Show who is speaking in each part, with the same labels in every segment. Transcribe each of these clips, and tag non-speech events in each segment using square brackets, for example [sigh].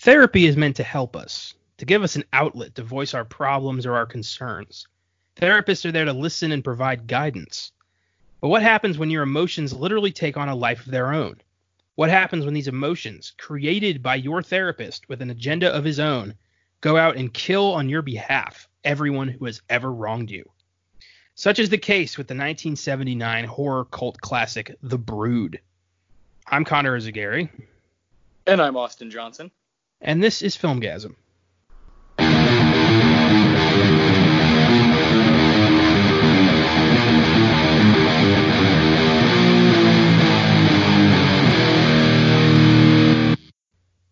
Speaker 1: Therapy is meant to help us, to give us an outlet to voice our problems or our concerns. Therapists are there to listen and provide guidance. But what happens when your emotions literally take on a life of their own? What happens when these emotions, created by your therapist with an agenda of his own, go out and kill on your behalf everyone who has ever wronged you? Such is the case with the 1979 horror cult classic The Brood. I'm Connor Eyzaguirre.
Speaker 2: And I'm Austin Johnson.
Speaker 1: And this is Filmgazm.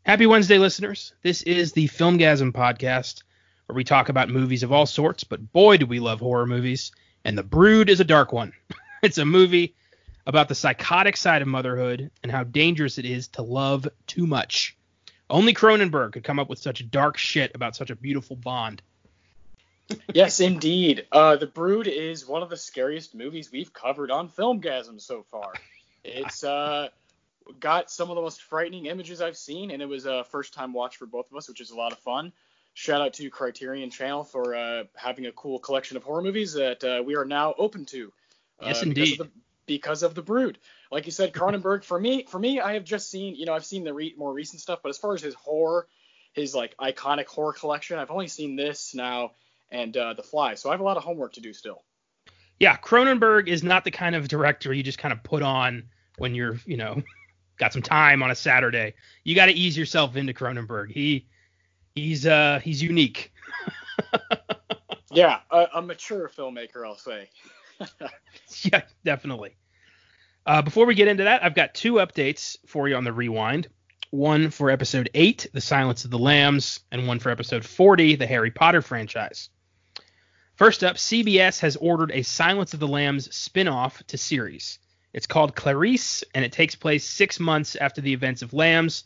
Speaker 1: Happy Wednesday, listeners. This is the Filmgazm podcast, where we talk about movies of all sorts, but boy, do we love horror movies. And The Brood is a dark one. [laughs] it's a movie about the psychotic side of motherhood and how dangerous it is to love too much. Only Cronenberg could come up with such dark shit about such a beautiful bond.
Speaker 2: yes, indeed. Uh, the Brood is one of the scariest movies we've covered on Filmgazm so far. It's uh, got some of the most frightening images I've seen, and it was a first time watch for both of us, which is a lot of fun. Shout out to Criterion Channel for uh, having a cool collection of horror movies that uh, we are now open to.
Speaker 1: Yes, indeed.
Speaker 2: Because of, the, because of the Brood. Like you said, Cronenberg. For me, for me, I have just seen, you know, I've seen the re- more recent stuff, but as far as his horror, his like iconic horror collection, I've only seen this now and uh, The Fly. So I have a lot of homework to do still.
Speaker 1: Yeah, Cronenberg is not the kind of director you just kind of put on when you're, you know, [laughs] got some time on a Saturday. You got to ease yourself into Cronenberg. He he's uh he's unique. [laughs]
Speaker 2: yeah, a, a, mature filmmaker, I'll say. [laughs]
Speaker 1: yeah, definitely. Uh, before we get into that, I've got two updates for you on the rewind. One for episode 8, The Silence of the Lambs, and one for episode 40, The Harry Potter franchise. First up, CBS has ordered a Silence of the Lambs spin off to series. It's called Clarice, and it takes place six months after the events of Lambs,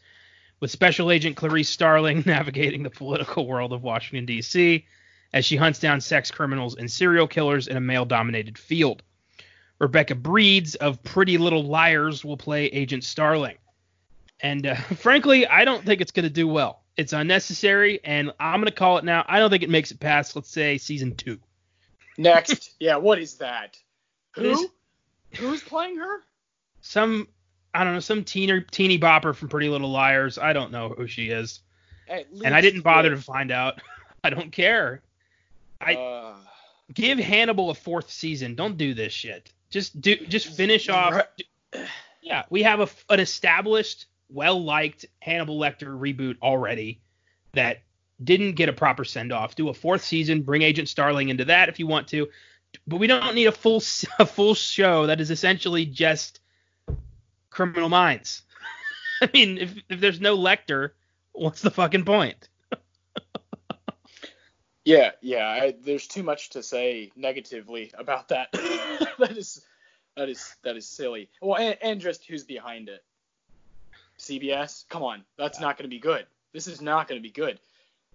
Speaker 1: with Special Agent Clarice Starling [laughs] navigating the political world of Washington, D.C., as she hunts down sex criminals and serial killers in a male dominated field. Rebecca Breeds of Pretty Little Liars will play Agent Starling. And uh, [laughs] frankly, I don't think it's going to do well. It's unnecessary, and I'm going to call it now. I don't think it makes it past, let's say, season two.
Speaker 2: Next. yeah, what is that? [laughs] Who? Who's playing her?
Speaker 1: Some I don't know, some teeny teeny bopper from Pretty Little Liars. I don't know who she is. And I didn't bother to find out. [laughs] I don't care. I uh, give Hannibal a fourth season. Don't do this shit. Just do just finish off. Yeah, we have a, an established, well liked Hannibal Lecter reboot already that didn't get a proper send off. Do a fourth season. Bring Agent Starling into that if you want to but we don't need a full [laughs] a full show that is essentially just Criminal Minds. [laughs] I mean, if if there's no Lecter, what's the fucking point?
Speaker 2: Yeah, yeah. I, there's too much to say negatively about that. [laughs] that is that is that is silly. Well, and, and just who's behind it? CBS. Come on, that's yeah. not going to be good. This is not going to be good.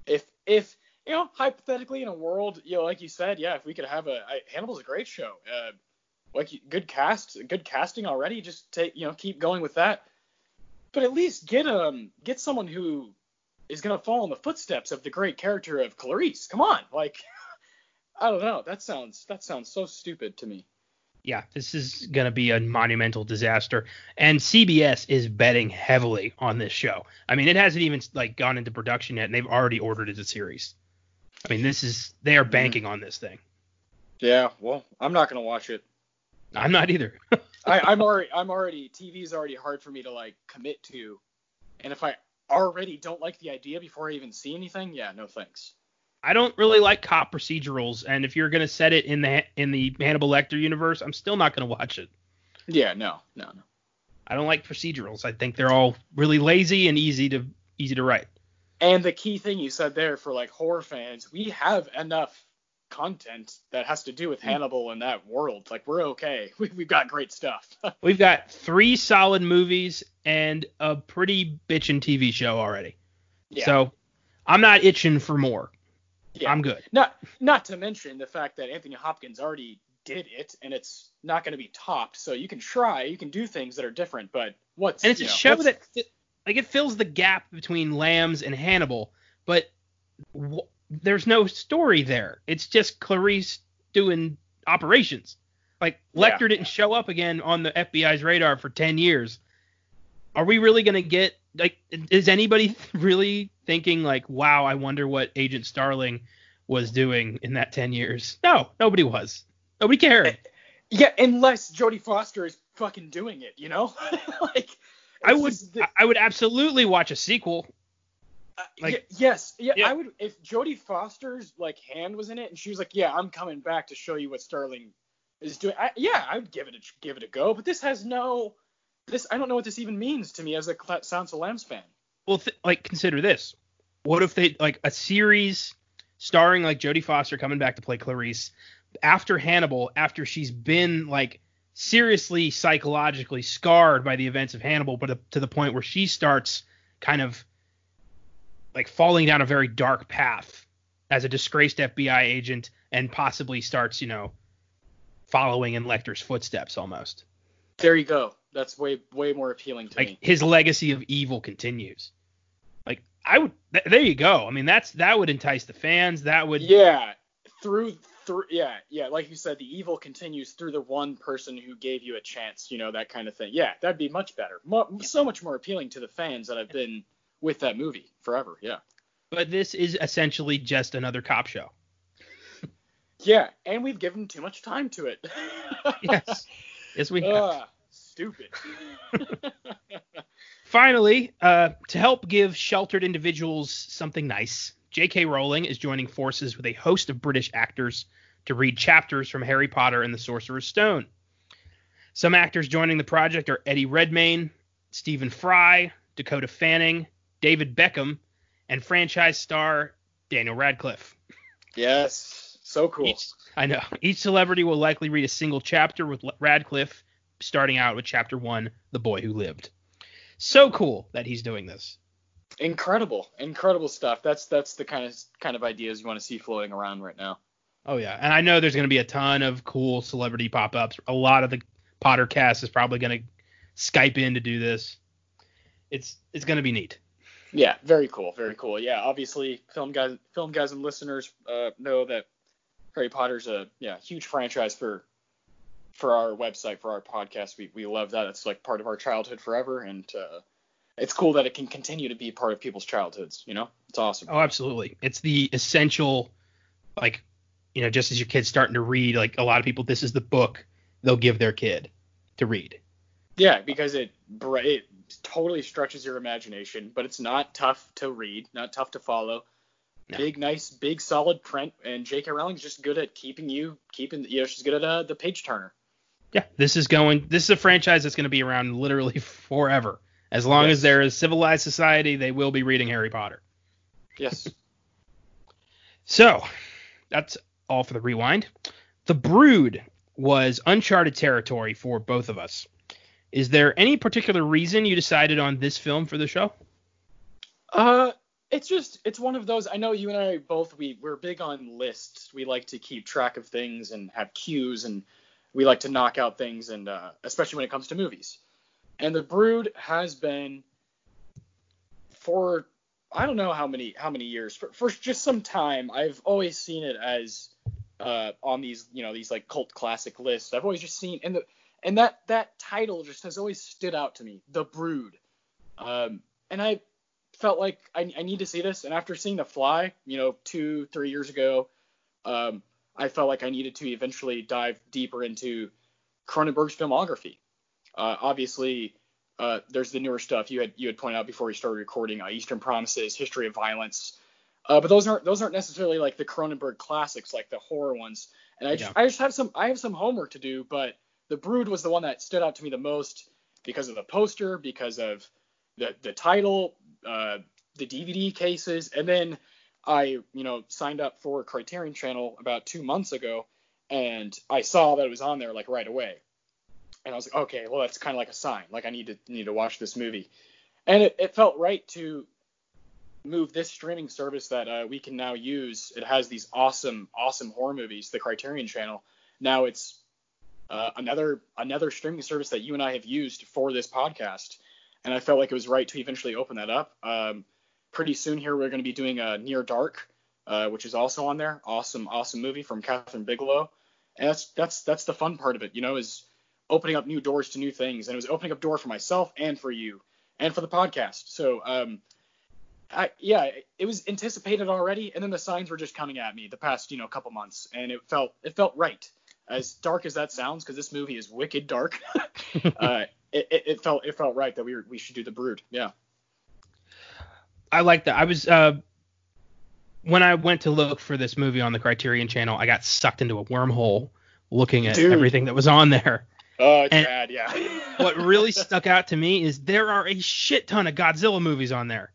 Speaker 2: If if you know, hypothetically, in a world, you know, like you said, yeah, if we could have a I, Hannibal's a great show. Uh, like good cast, good casting already. Just take, you know, keep going with that. But at least get um get someone who is gonna fall in the footsteps of the great character of Clarice. Come on, like [laughs] I don't know. That sounds that sounds so stupid to me.
Speaker 1: Yeah, this is gonna be a monumental disaster, and CBS is betting heavily on this show. I mean, it hasn't even like gone into production yet, and they've already ordered it a series. I mean, this is they are banking mm-hmm. on this thing.
Speaker 2: Yeah, well, I'm not gonna watch it.
Speaker 1: I'm not either. [laughs]
Speaker 2: I, am already I'm already TV's already hard for me to like commit to, and if I already don't like the idea before I even see anything, yeah, no thanks.
Speaker 1: I don't really like cop procedurals, and if you're gonna set it in the in the Hannibal Lecter universe, I'm still not gonna watch it.
Speaker 2: Yeah, no, no, no.
Speaker 1: I don't like procedurals. I think they're all really lazy and easy to easy to write.
Speaker 2: And the key thing you said there for like horror fans, we have enough content that has to do with hmm. Hannibal and that world. Like we're okay. [laughs] We, have got great stuff. [laughs]
Speaker 1: we've got three solid movies and a pretty bitchin' TV show already. Yeah. So I'm not itching for more. Yeah. I'm good.
Speaker 2: Not not to mention the fact that Anthony Hopkins already did it and it's not going to be topped. So you can try, you can do things that are different, but what's
Speaker 1: and it's a show that like it fills the gap between Lambs and Hannibal, but w- there's no story there. It's just Clarice doing operations. Like Lecter
Speaker 2: Yeah.
Speaker 1: didn't show up again on the FBI's radar for 10 years. Are we really going to get like is anybody [laughs] really thinking like wow, I wonder what Agent Starling was doing in that 10 years? No, nobody was. Nobody cared.
Speaker 2: Eh, yeah, unless Jodie Foster is fucking doing it, you know? [laughs] like
Speaker 1: I would
Speaker 2: the-
Speaker 1: I would absolutely watch a sequel.
Speaker 2: Uh,
Speaker 1: Like-
Speaker 2: y- yes, yeah,
Speaker 1: Yeah.
Speaker 2: I would if Jodie Foster's like hand was in it and she was like, "Yeah, I'm coming back to show you what Starling is doing." I, yeah, I would give it a give it a go, but this has no this I don't know what this even means to me as a Cla- Sounds of Lambs fan.
Speaker 1: Well, th- like consider this. What if they like a series starring like Jodie Foster coming back to play Clarice after Hannibal, after she's been like seriously psychologically scarred by the events of Hannibal, but to the point where she starts kind of like falling down a very dark path as a disgraced FBI agent and possibly starts, you know, following in Lecter's footsteps almost.
Speaker 2: There you go. That's way way more appealing to
Speaker 1: like
Speaker 2: me.
Speaker 1: his legacy of evil continues. Like I would, th- there you go. I mean, that's that would entice the fans. That would,
Speaker 2: Yeah, through through yeah yeah like you said, the evil continues through the one person who gave you a chance, you know that kind of thing. Yeah, that'd be much better, Mo- so much more appealing to the fans that have been with that movie forever. Yeah.
Speaker 1: but this is essentially just another cop show. [laughs]
Speaker 2: Yeah, and we've given too much time to it. [laughs]
Speaker 1: Yes, yes we [laughs] have.
Speaker 2: Ugh, stupid.
Speaker 1: Finally, uh, to help give sheltered individuals something nice, J.K. Rowling is joining forces with a host of British actors to read chapters from Harry Potter and the Sorcerer's Stone. Some actors joining the project are Eddie Redmayne, Stephen Fry, Dakota Fanning, David Beckham, and franchise star Daniel Radcliffe.
Speaker 2: yes, so cool.
Speaker 1: Each, I know. Each celebrity will likely read a single chapter with Radcliffe, starting out with chapter one, The Boy Who Lived. So cool that he's doing this.
Speaker 2: Incredible, incredible stuff. That's that's the kind of kind of ideas you want to see floating around right now.
Speaker 1: Oh yeah, and I know there's going to be a ton of cool celebrity pop-ups. A lot of the Potter cast is probably going to Skype in to do this. It's it's going to be neat.
Speaker 2: Yeah, very cool, very cool. Yeah, obviously, film guys, film guys and listeners uh, know that Harry Potter's a yeah huge franchise for for our website for our podcast. We we love that. It's like part of our childhood forever, and uh, it's cool that it can continue to be part of people's childhoods. You know, it's awesome.
Speaker 1: Oh, absolutely. It's the essential, like, you know, just as your kid's starting to read, like a lot of people, this is the book they'll give their kid to read.
Speaker 2: Yeah, because it it totally stretches your imagination, but it's not tough to read, not tough to follow.
Speaker 1: No.
Speaker 2: Big, nice, big, solid print, and J.K. Rowling's just good at keeping you keeping. You know, she's good at uh, the page turner.
Speaker 1: Yeah, this is going. This is a franchise that's going to be around literally [laughs] forever. As long
Speaker 2: Yes.
Speaker 1: as there is civilized society, they will be reading Harry Potter.
Speaker 2: Yes. [laughs]
Speaker 1: So, that's all for the rewind. The Brood was uncharted territory for both of us. Is there any particular reason you decided on this film for the show?
Speaker 2: Uh, it's just it's one of those. I know you and I both we we're big on lists. We like to keep track of things and have cues, and we like to knock out things, and uh, especially when it comes to movies. And the Brood has been for I don't know how many how many years for, for just some time. I've always seen it as uh, on these you know these like cult classic lists. I've always just seen and the and that that title just has always stood out to me, The Brood. Um, and I felt like I, I need to see this. And after seeing The Fly, you know, two three years ago, um, I felt like I needed to eventually dive deeper into Cronenberg's filmography. Uh, obviously, uh, there's the newer stuff you had you had pointed out before we started recording, uh, Eastern Promises, History of Violence. Uh, but those aren't those aren't necessarily like the Cronenberg classics, like the horror ones. And I just,
Speaker 1: Yeah.
Speaker 2: I just have some I have some homework to do, but The Brood was the one that stood out to me the most because of the poster, because of the the title, uh, the DVD cases, and then I you know signed up for Criterion Channel about two months ago, and I saw that it was on there like right away, and I was like, okay, well that's kind of like a sign, like I need to need to watch this movie, and it, it felt right to move this streaming service that uh, we can now use. It has these awesome awesome horror movies, the Criterion Channel. Now it's uh, another another streaming service that you and I have used for this podcast, and I felt like it was right to eventually open that up. Um, pretty soon here we're going to be doing a Near Dark, uh, which is also on there. Awesome, awesome movie from Kathryn Bigelow, and that's that's that's the fun part of it, you know, is opening up new doors to new things, and it was opening up door for myself and for you and for the podcast. So um, I, yeah, it was anticipated already, and then the signs were just coming at me the past, you know, couple months, and it felt it felt right. As dark as that sounds, because this movie is wicked dark, [laughs] [laughs] uh, it, it, it, felt it felt right that we were, we should do the Brood. Yeah.
Speaker 1: I like that. I was uh, when I went to look for this movie on the Criterion Channel, I got sucked into a wormhole looking at Dude. everything that was on there.
Speaker 2: Oh, it's and bad, yeah. [laughs]
Speaker 1: what really stuck out to me is there are a shit ton of Godzilla movies on there.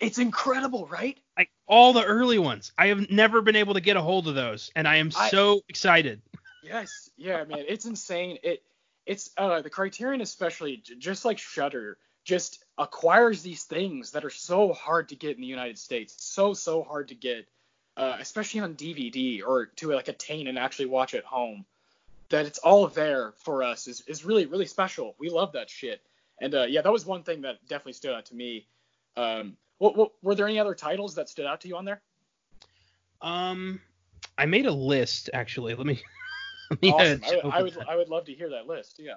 Speaker 2: It's incredible, right?
Speaker 1: Like all the early ones. I have never been able to get a hold of those, and I am I, so excited.
Speaker 2: Yes, yeah, man, it's insane. It it's uh the Criterion especially just like Shudder just acquires these things that are so hard to get in the United States. So so hard to get, uh, especially on DVD or to like attain and actually watch at home. That it's all there for us is is really really special. We love that shit. And uh, yeah, that was one thing that definitely stood out to me. Um, what, what, were there any other titles that stood out to you on there?
Speaker 1: Um, I made a list actually. Let me. [laughs]
Speaker 2: awesome. I, I, would I would love to hear that list. Yeah.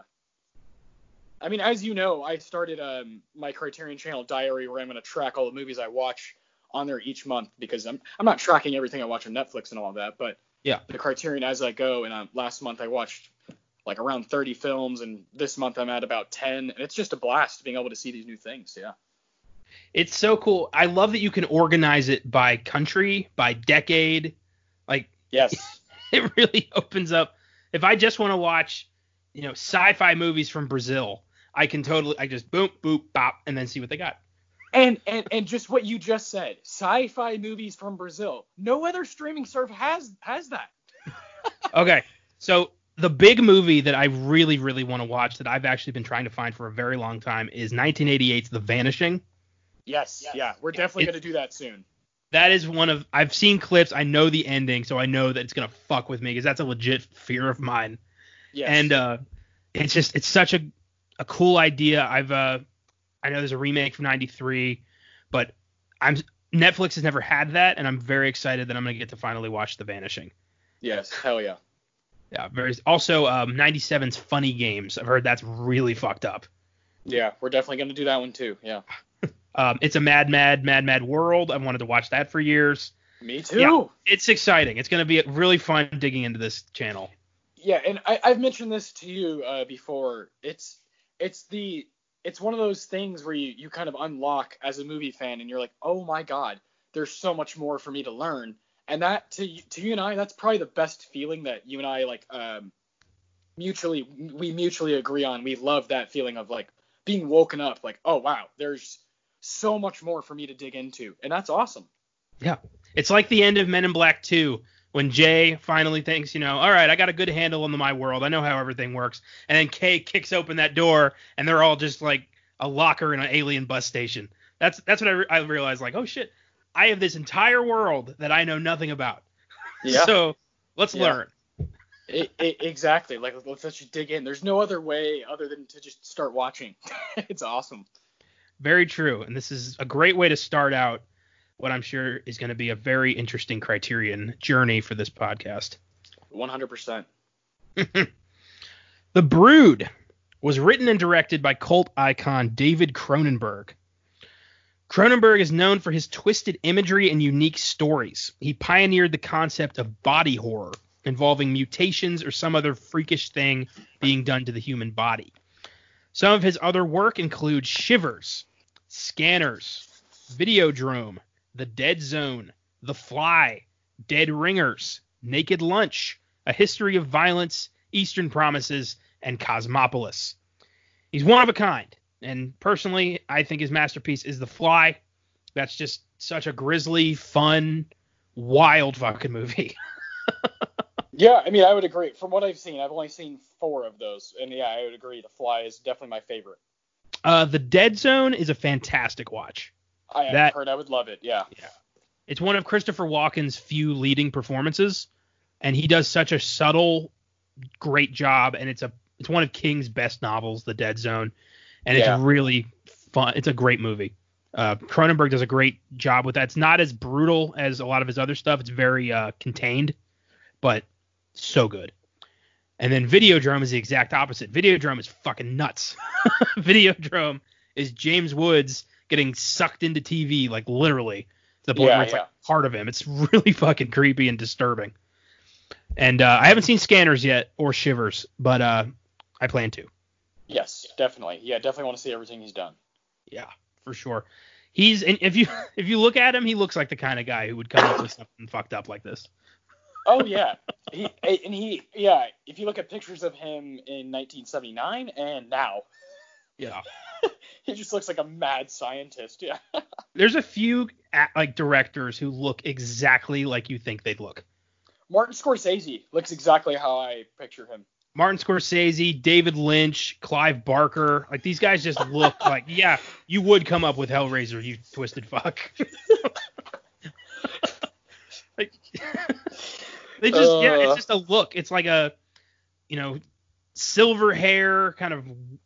Speaker 2: I mean, as you know, I started um, my Criterion Channel diary where I'm going to track all the movies I watch on there each month because I'm I'm not tracking everything I watch on Netflix and all of that, but
Speaker 1: yeah,
Speaker 2: the Criterion as I go. And um, last month I watched like around 30 films, and this month I'm at about 10, and it's just a blast being able to see these new things. Yeah.
Speaker 1: It's so cool. I love that you can organize it by country, by decade. Like
Speaker 2: yes, [laughs]
Speaker 1: it really opens up. If I just want to watch, you know, sci-fi movies from Brazil, I can totally I just boom boop bop and then see what they got.
Speaker 2: And and and just what you just said, sci-fi movies from Brazil. No other streaming service has has that. [laughs] [laughs]
Speaker 1: okay, so the big movie that I really really want to watch that I've actually been trying to find for a very long time is 1988's The Vanishing.
Speaker 2: Yes, yes. yeah, we're definitely gonna do that soon.
Speaker 1: That is one of I've seen clips. I know the ending, so I know that it's gonna fuck with me because that's a legit fear of mine. Yes. And uh, it's just it's such a a cool idea. I've uh, I know there's a remake from '93, but I'm Netflix has never had that, and I'm very excited that I'm gonna get to finally watch The Vanishing.
Speaker 2: Yes, hell yeah.
Speaker 1: Yeah, very. Also, um, 97's Funny Games. I've heard that's really fucked up.
Speaker 2: Yeah, we're definitely gonna do that one too. Yeah.
Speaker 1: Um, it's a mad, mad, mad, mad world. I've wanted to watch that for years.
Speaker 2: Me too. Yeah,
Speaker 1: it's exciting. It's going to be really fun digging into this channel.
Speaker 2: Yeah, and I, have mentioned this to you uh, before. It's it's the it's one of those things where you you kind of unlock as a movie fan, and you're like, oh my god, there's so much more for me to learn. And that to to you and I, that's probably the best feeling that you and I like um, mutually we mutually agree on. We love that feeling of like being woken up, like, oh wow, there's so much more for me to dig into, and that's awesome.
Speaker 1: Yeah, it's like the end of Men in Black 2 when Jay finally thinks, you know, all right, I got a good handle on the, my world, I know how everything works, and then Kay kicks open that door, and they're all just like a locker in an alien bus station. That's that's what I, re- I realized, like, oh shit, I have this entire world that I know nothing about. Yeah. [laughs] so let's yeah. learn.
Speaker 2: It, it, exactly. Like let's just dig in. There's no other way other than to just start watching. [laughs] it's awesome.
Speaker 1: Very true. And this is a great way to start out what I'm sure is going to be a very interesting criterion journey for this podcast.
Speaker 2: 100%. [laughs]
Speaker 1: the Brood was written and directed by cult icon David Cronenberg. Cronenberg is known for his twisted imagery and unique stories. He pioneered the concept of body horror, involving mutations or some other freakish thing being done to the human body. Some of his other work include Shivers, Scanners, Videodrome, The Dead Zone, The Fly, Dead Ringers, Naked Lunch, A History of Violence, Eastern Promises, and Cosmopolis. He's one of a kind, and personally, I think his masterpiece is The Fly. That's just such a grisly, fun, wild fucking movie. [laughs]
Speaker 2: yeah, I mean, I would agree. From what I've seen, I've only seen four of those, and yeah, I would agree. The Fly is definitely my favorite.
Speaker 1: Uh, the Dead Zone is a fantastic watch.
Speaker 2: I that, heard I would love it. Yeah.
Speaker 1: Yeah. It's one of Christopher Walken's few leading performances, and he does such a subtle, great job. And it's a it's one of King's best novels, The Dead Zone, and yeah. it's really fun. It's a great movie. Uh, Cronenberg does a great job with that. It's not as brutal as a lot of his other stuff. It's very uh, contained, but so good. And then Videodrome is the exact opposite. Videodrome is fucking nuts. [laughs] Videodrome is James Woods getting sucked into TV, like literally, to the point
Speaker 2: Yeah,
Speaker 1: where it's
Speaker 2: yeah.
Speaker 1: like part of him. It's [laughs] really fucking creepy and disturbing. And uh, I haven't seen Scanners yet or Shivers, but uh, I plan to.
Speaker 2: Yes, definitely. Yeah, definitely want to see everything he's done.
Speaker 1: Yeah, for sure. He's and if you [laughs] if you look at him, he looks like the kind of guy who would come up with something fucked up like this.
Speaker 2: Oh yeah, he and he yeah. If you look at pictures of him in 1979 and now,
Speaker 1: Yeah. [laughs]
Speaker 2: he just looks like a mad scientist. Yeah. [laughs]
Speaker 1: There's a few uh, like directors who look exactly like you think they'd look.
Speaker 2: Martin Scorsese looks exactly how I picture him.
Speaker 1: Martin Scorsese, David Lynch, Clive Barker, like these guys just look [laughs] like yeah, you would come up with Hellraiser, you twisted fuck. like they just yeah,
Speaker 2: Uh.
Speaker 1: it's just a look. It's like a you know, silver hair, kind of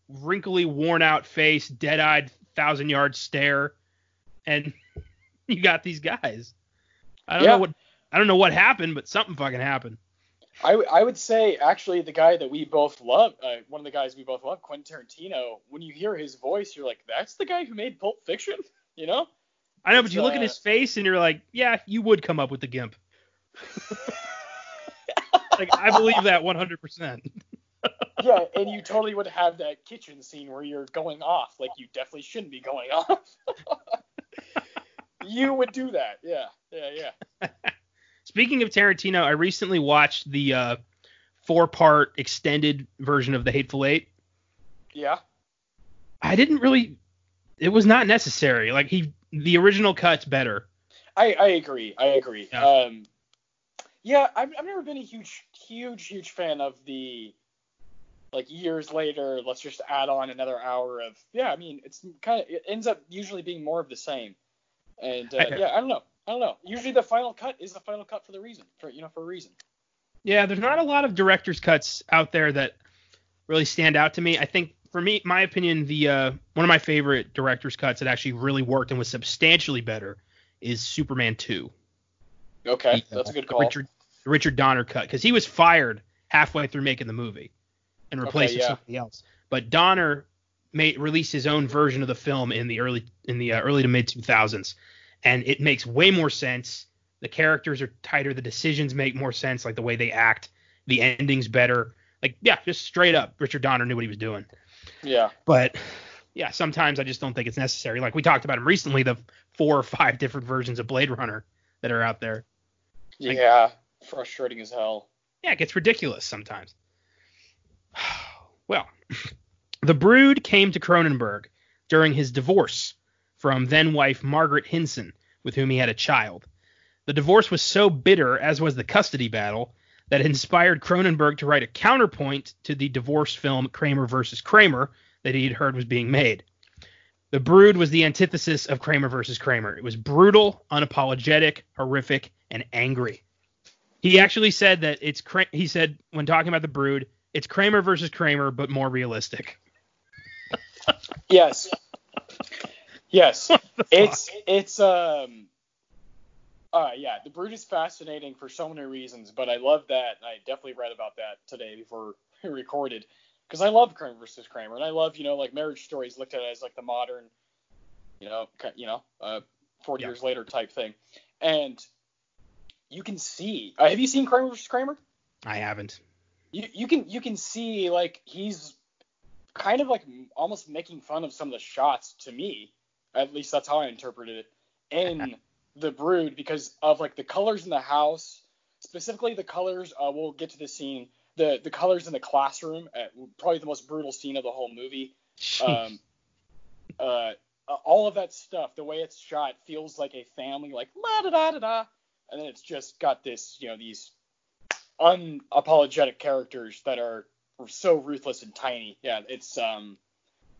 Speaker 1: wrinkly, worn out face, dead-eyed, thousand yard stare, and [laughs] you got these guys. I don't
Speaker 2: Yeah.
Speaker 1: know what I don't know what happened, but something fucking happened.
Speaker 2: I, w- I would say actually the guy that we both love, uh, one of the guys we both love, Quentin Tarantino. When you hear his voice, you're like, that's the guy who made Pulp Fiction, [laughs] you know?
Speaker 1: I know, but you look at
Speaker 2: uh,
Speaker 1: his face and you're like, yeah, you would come up with the gimp. [laughs] like I believe that 100%. [laughs]
Speaker 2: yeah, and you totally would have that kitchen scene where you're going off like you definitely shouldn't be going off. [laughs] you would do that, yeah, yeah, yeah. [laughs]
Speaker 1: Speaking of Tarantino, I recently watched the uh, four-part extended version of The Hateful Eight.
Speaker 2: Yeah,
Speaker 1: I didn't really. It was not necessary. Like he, the original cut's better.
Speaker 2: I, I agree. I agree.
Speaker 1: Yeah.
Speaker 2: Um, yeah, I've, I've never been a huge, huge, huge fan of the like years later. Let's just add on another hour of yeah. I mean, it's kind of it ends up usually being more of the same. And uh,
Speaker 1: Okay.
Speaker 2: yeah, I don't know. I don't know. Usually the final cut is the final cut for the reason, for you know, for a reason.
Speaker 1: Yeah, there's not a lot of director's cuts out there that really stand out to me. I think for me, my opinion, the uh, one of my favorite director's cuts that actually really worked and was substantially better is Superman 2.
Speaker 2: Okay,
Speaker 1: The,
Speaker 2: that's a good call.
Speaker 1: Richard the Richard Donner cut because he was fired halfway through making the movie and replaced
Speaker 2: Okay,
Speaker 1: with
Speaker 2: yeah.
Speaker 1: somebody else. But Donner made released his own version of the film in the early in the uh, early to mid 2000s, and it makes way more sense. The characters are tighter, the decisions make more sense, like the way they act, the ending's better. Like yeah, just straight up, Richard Donner knew what he was doing.
Speaker 2: Yeah.
Speaker 1: But yeah, sometimes I just don't think it's necessary. Like we talked about him recently, the four or five different versions of Blade Runner that are out there. Like-
Speaker 2: Yeah. Frustrating as hell.
Speaker 1: yeah, it gets ridiculous sometimes. [sighs] Well, [laughs] the Brood came to Cronenberg during his divorce from then wife Margaret Hindson, with whom he had a child. The divorce was so bitter, as was the custody battle, that inspired Cronenberg to write a counterpoint to the divorce film Kramer versus Kramer that he had heard was being made. The Brood was the antithesis of Kramer versus Kramer. It was brutal, unapologetic, horrific, and angry. He actually said that it's Kra- he said when talking about the Brood, it's Kramer versus Kramer, but more realistic. [laughs]
Speaker 2: Yes. Yes. [laughs] it's it's um uh yeah the brood is fascinating for so many reasons but i love that and i definitely read about that today before [laughs] we recorded because i love kramer versus kramer and i love you know like marriage stories looked at as like the modern you know you know uh 40
Speaker 1: Yeah.
Speaker 2: years later type thing and you can see. Uh, have you seen kramer versus kramer?
Speaker 1: I haven't.
Speaker 2: you, you can you can see like he's kind of like almost making fun of some of the shots to me. At least that's how i interpreted it in [laughs] the brood because of like the colors in the house. Specifically the colors uh, we'll get to the scene. The the colors in the classroom at probably the most brutal scene of the whole movie. Um, uh, all of that stuff, the way it's shot feels like a family, like la da da da da, and then it's just got this, you know, these unapologetic characters that are so ruthless and tiny. Yeah, it's um,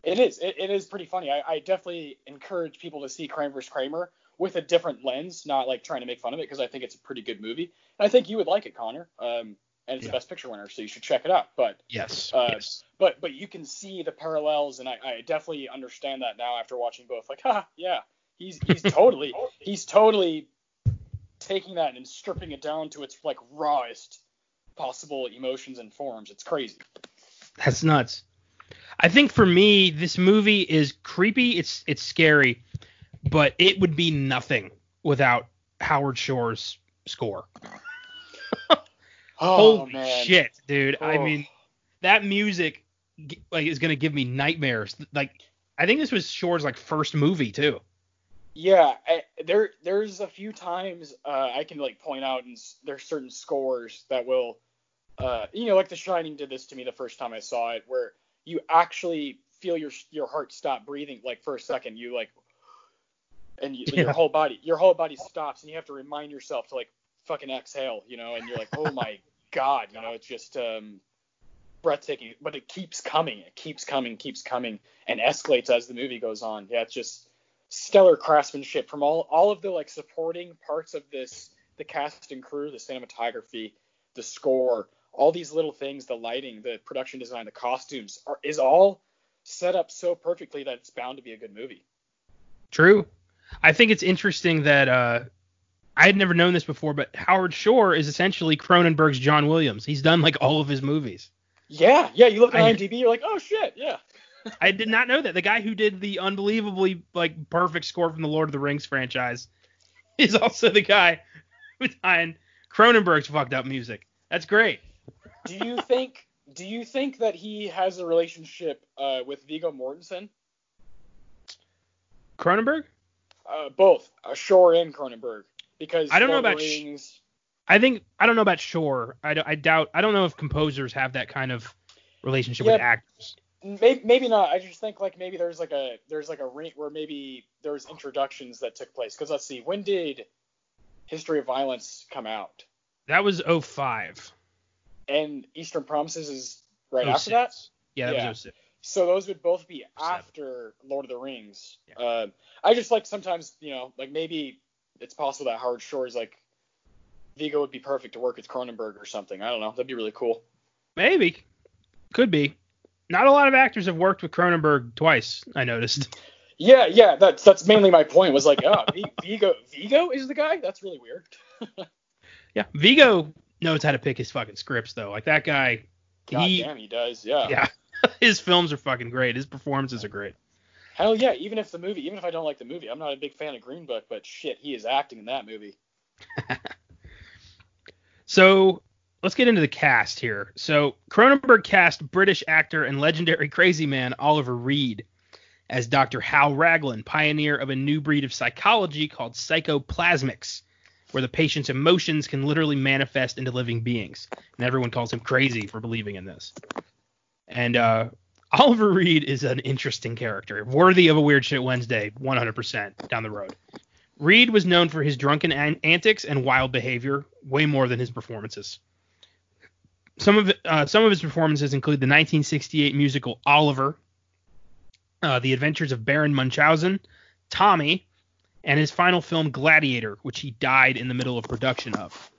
Speaker 2: it is, it, it is pretty funny. I, I definitely encourage people to see Kramer vs. Kramer with a different lens, not like trying to make fun of it, because I think it's a pretty good movie. And I think you would like it, Connor. Um, and it's
Speaker 1: Yeah.
Speaker 2: a Best Picture winner, so you should check it out. But
Speaker 1: Yes.
Speaker 2: Uh,
Speaker 1: yes.
Speaker 2: but but you can see the parallels, and I, I definitely understand that now after watching both. Like, [laughs] ha, yeah, he's he's totally [laughs] he's totally taking that and stripping it down to its like rawest possible emotions and forms. It's crazy.
Speaker 1: That's nuts. I think for me, this movie is creepy. It's it's scary, but it would be nothing without Howard Shore's score. [laughs]
Speaker 2: Oh
Speaker 1: Holy
Speaker 2: man.
Speaker 1: shit, dude! I
Speaker 2: Oh.
Speaker 1: mean, that music like is gonna give me nightmares. Like, I think this was Shore's like first movie too.
Speaker 2: Yeah, I, there there's a few times uh, I can like point out, and there's certain scores that will, uh, you know, like The Shining did this to me the first time I saw it, where you actually feel your your heart stop breathing like for a second, you like, and you,
Speaker 1: Yeah.
Speaker 2: your whole body your whole body stops, and you have to remind yourself to like fucking exhale, you know, and you're like, oh my god, you know, it's just um, breathtaking, but it keeps coming, it keeps coming, keeps coming, and escalates as the movie goes on. Yeah, it's just stellar craftsmanship from all all of the like supporting parts of this the cast and crew the cinematography the score all these little things the lighting the production design the costumes are, is all set up so perfectly that it's bound to be a good movie
Speaker 1: True. I think it's interesting that uh, I had never known this before, but Howard Shore is essentially Cronenberg's John Williams. He's done like all of his movies.
Speaker 2: yeah yeah you look at imdb you're like oh shit yeah
Speaker 1: I did not know that. The guy who did the unbelievably like perfect score from the Lord of the Rings franchise is also the guy [laughs] behind Cronenberg's fucked up music. That's great.
Speaker 2: do you think do you think that he has a relationship uh, with Viggo Mortensen
Speaker 1: Cronenberg?
Speaker 2: uh, both uh, Shore and Cronenberg because
Speaker 1: I don't know about Sh-
Speaker 2: Rings,
Speaker 1: I think I don't know about Shore. I, I doubt. I don't know if composers have that kind of relationship with actors.
Speaker 2: Maybe, maybe not. I just think like maybe there's like a there's like a ring where maybe there's introductions that took place. Because let's see, when did History of Violence come out?
Speaker 1: That was 05.
Speaker 2: And Eastern Promises is right
Speaker 1: 06.
Speaker 2: after that.
Speaker 1: Yeah, that
Speaker 2: Yeah.
Speaker 1: was 06.
Speaker 2: So those would both be
Speaker 1: Seven.
Speaker 2: after Lord of the Rings.
Speaker 1: Yeah.
Speaker 2: Uh, I just like sometimes you know like maybe it's possible that Howard Shore is like Viggo would be perfect to work with Cronenberg or something. I don't know. That'd be really cool.
Speaker 1: Maybe. Could be. Not a lot of actors have worked with Cronenberg twice, I noticed.
Speaker 2: Yeah, yeah. That's that's mainly my point. Was like, oh, V- Viggo Viggo is the guy. That's really weird. [laughs]
Speaker 1: Yeah. Viggo knows how to pick his fucking scripts though. Like that guy
Speaker 2: God
Speaker 1: he
Speaker 2: damn, he does. Yeah.
Speaker 1: yeah. [laughs] his films are fucking great. His performances are great.
Speaker 2: Hell yeah. Even if the movie, even if I don't like the movie, I'm not a big fan of Green Book, but shit, he is acting in that movie. [laughs]
Speaker 1: So let's get into the cast here. So Cronenberg cast British actor and legendary crazy man Oliver Reed as Dr. Hal Raglan, pioneer of a new breed of psychology called psychoplasmics, where the patient's emotions can literally manifest into living beings. And everyone calls him crazy for believing in this. And uh, [laughs] Oliver Reed is an interesting character, worthy of a Weird Shit Wednesday, 100% down the road. Reed was known for his drunken an- antics and wild behavior, way more than his performances. Some of uh, some of his performances include the 1968 musical Oliver, uh, The Adventures of Baron Munchausen, Tommy, and his final film Gladiator, which he died in the middle of production of.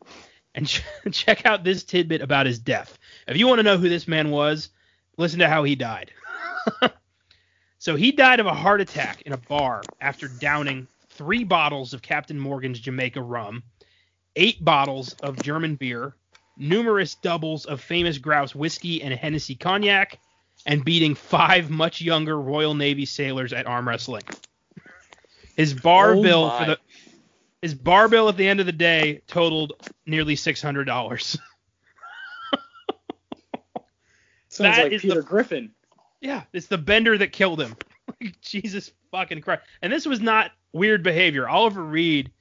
Speaker 1: And ch- [laughs] check out this tidbit about his death. If you want to know who this man was, listen to how he died. [laughs] so he died of a heart attack in a bar after downing three bottles of Captain Morgan's Jamaica rum, eight bottles of German beer, numerous doubles of famous grouse whiskey and Hennessy cognac, and beating five much younger Royal Navy sailors at arm wrestling. His bar
Speaker 2: Oh
Speaker 1: bill
Speaker 2: my.
Speaker 1: for the his bar bill at the end of the day totaled nearly six hundred dollars. [laughs]
Speaker 2: Sounds
Speaker 1: That
Speaker 2: like
Speaker 1: is
Speaker 2: Peter
Speaker 1: the-
Speaker 2: Griffin.
Speaker 1: Yeah, it's the bender that killed him. [laughs] Jesus fucking Christ. And this was not weird behavior. Oliver Reed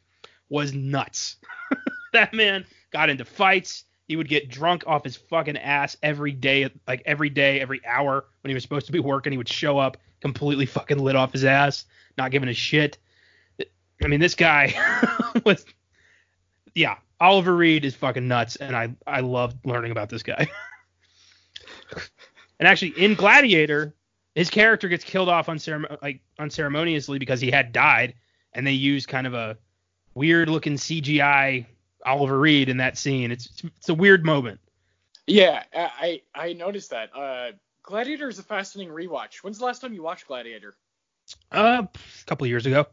Speaker 1: was nuts. [laughs] that man got into fights. He would get drunk off his fucking ass every day, like every day, every hour when he was supposed to be working. He would show up completely fucking lit off his ass, not giving a shit. I mean, this guy [laughs] was, yeah, Oliver Reed is fucking nuts, and I I love learning about this guy. [laughs] and actually, in Gladiator, his character gets killed off unceremon- like unceremoniously because he had died, and they use kind of a weird looking CGI Oliver Reed in that scene. It's it's a weird moment.
Speaker 2: Yeah, I I noticed that. Uh, Gladiator is a fascinating rewatch. When's the last time you watched Gladiator?
Speaker 1: Uh, a couple of years ago.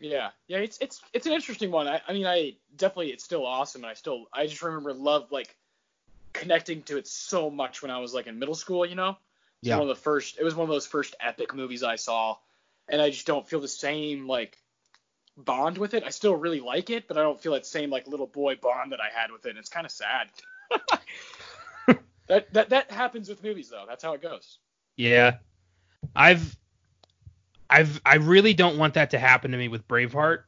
Speaker 2: Yeah, yeah, it's it's it's an interesting one. I, I mean, I definitely it's still awesome, and I still I just remember love like connecting to it so much when I was like in middle school. You know, it's
Speaker 1: Yeah.
Speaker 2: one of the first. It was one of those first epic movies I saw, and I just don't feel the same like bond with it. I still really like it, but I don't feel that same like little boy bond that I had with it. And it's kind of sad. [laughs] that that that happens with movies though. That's how it goes.
Speaker 1: Yeah. I've I've I really don't want that to happen to me with Braveheart,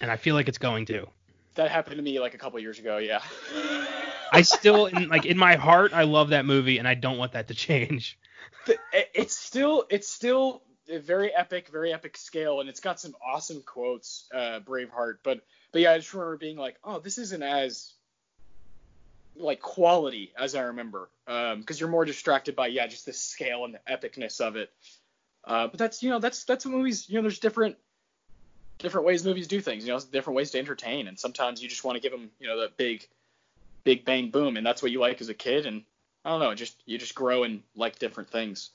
Speaker 1: and I feel like it's going to.
Speaker 2: That happened to me like a couple years ago. Yeah.
Speaker 1: I still in like in my heart I love that movie and I don't want that to [laughs] change.
Speaker 2: It's still it's still very epic, very epic scale, and it's got some awesome quotes, uh, Braveheart. But but yeah, I just remember being like, oh, this isn't as like quality as I remember, because you're more distracted by yeah, just the scale and the epicness of it. Uh, but that's you know that's that's what movies you know there's different different ways movies do things you know different ways to entertain and sometimes you just want to give them you know that big big bang boom and that's what you like as a kid and I don't know just you just grow and like different things.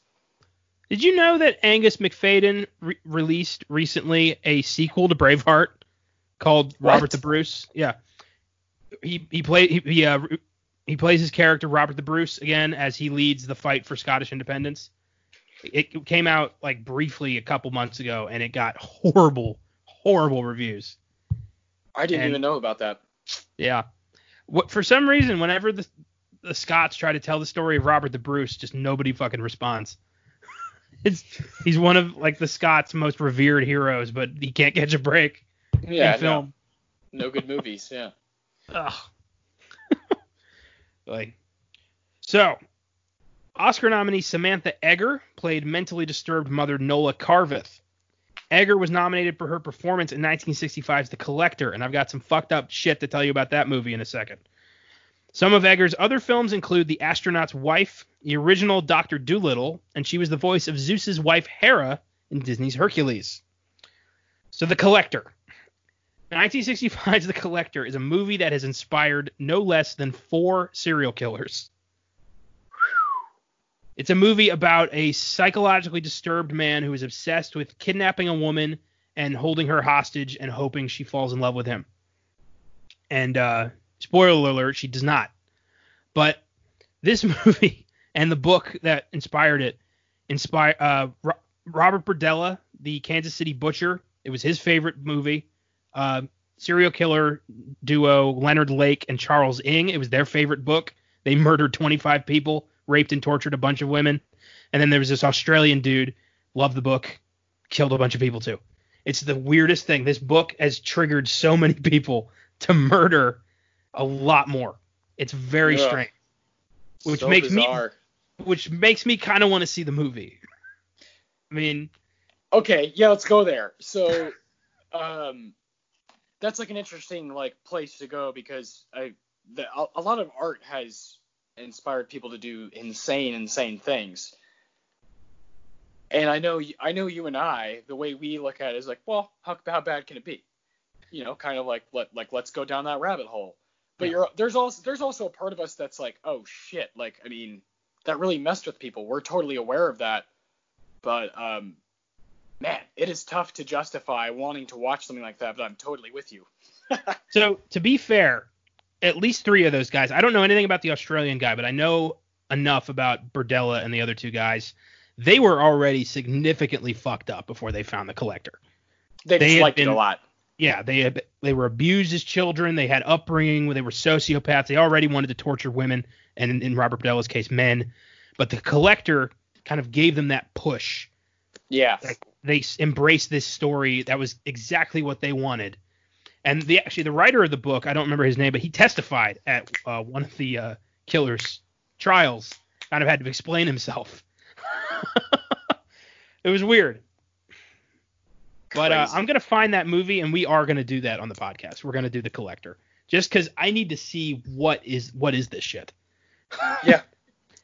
Speaker 1: Did you know that Angus Macfadyen re- released recently a sequel to Braveheart called
Speaker 2: What?
Speaker 1: Robert the Bruce? Yeah. He he played he he, uh, he plays his character Robert the Bruce again as he leads the fight for Scottish independence. It it came out like briefly a couple months ago and it got horrible horrible reviews.
Speaker 2: I didn't
Speaker 1: And-
Speaker 2: even know about that.
Speaker 1: Yeah. What for some reason whenever the the Scots try to tell the story of Robert the Bruce, just nobody fucking responds. It's he's one of like the Scots' most revered heroes, but he can't catch a break
Speaker 2: Yeah,
Speaker 1: in film.
Speaker 2: No, no good movies. Yeah.
Speaker 1: Ugh. [laughs] like so Oscar nominee Samantha Eggar played mentally disturbed mother Nola Carveth. Eggar was nominated for her performance in 1965's The Collector, and I've got some fucked up shit to tell you about that movie in a second. Some of Eggar's other films include The Astronaut's Wife, the original Doctor Dolittle, and she was the voice of Zeus's wife Hera in Disney's Hercules. So The Collector. 1965's The Collector is a movie that has inspired no less than four serial killers. It's a movie about a psychologically disturbed man who is obsessed with kidnapping a woman and holding her hostage and hoping she falls in love with him. And uh, spoiler alert, she does not. But this [laughs] movie and the book that inspired it inspire uh, Ro- Robert Berdella, the Kansas City Butcher. It was his favorite movie. Uh, serial killer duo Leonard Lake and Charles Ng. It was their favorite book. They murdered 25 people, raped and tortured a bunch of women. And then there was this Australian dude, loved the book, killed a bunch of people too. It's the weirdest thing. This book has triggered so many [laughs] people to murder a lot more. It's very
Speaker 2: Ugh.
Speaker 1: strange, Which
Speaker 2: So
Speaker 1: makes me- which makes me kind of want to see the movie. I mean,
Speaker 2: Okay, yeah, let's go there. So, um, that's like an interesting like place to go because I the, a, a lot of art has inspired people to do insane, insane things. And I know, I know you and I, the way we look at it is like, well, how, how bad can it be? You know, kind of like let like let's go down that rabbit hole. But
Speaker 1: Yeah.
Speaker 2: you're there's also there's also a part of us that's like, oh shit, like I mean, that really messed with people. We're totally aware of that. But um, man, it is tough to justify wanting to watch something like that. But I'm totally with you. [laughs]
Speaker 1: So to be fair, at least three of those guys. I don't know anything about the Australian guy, but I know enough about Berdella and the other two guys. They were already significantly fucked up before they found the collector.
Speaker 2: They,
Speaker 1: They
Speaker 2: just
Speaker 1: had
Speaker 2: liked it a lot.
Speaker 1: Yeah, they they were abused as children. They had upbringing where they were sociopaths. They already wanted to torture women, and in, in Robert Berdella's case, men. But the collector kind of gave them that push.
Speaker 2: Yeah.
Speaker 1: Like, they embraced this story that was exactly what they wanted. And the actually the writer of the book, I don't remember his name, but he testified at uh, one of the uh, killers' trials. Kind of had to explain himself. [laughs] it was weird. But uh, I'm gonna find that movie, and we are gonna do that on the podcast. We're gonna do the collector, just because I need to see what is what is this shit.
Speaker 2: Yeah. [laughs]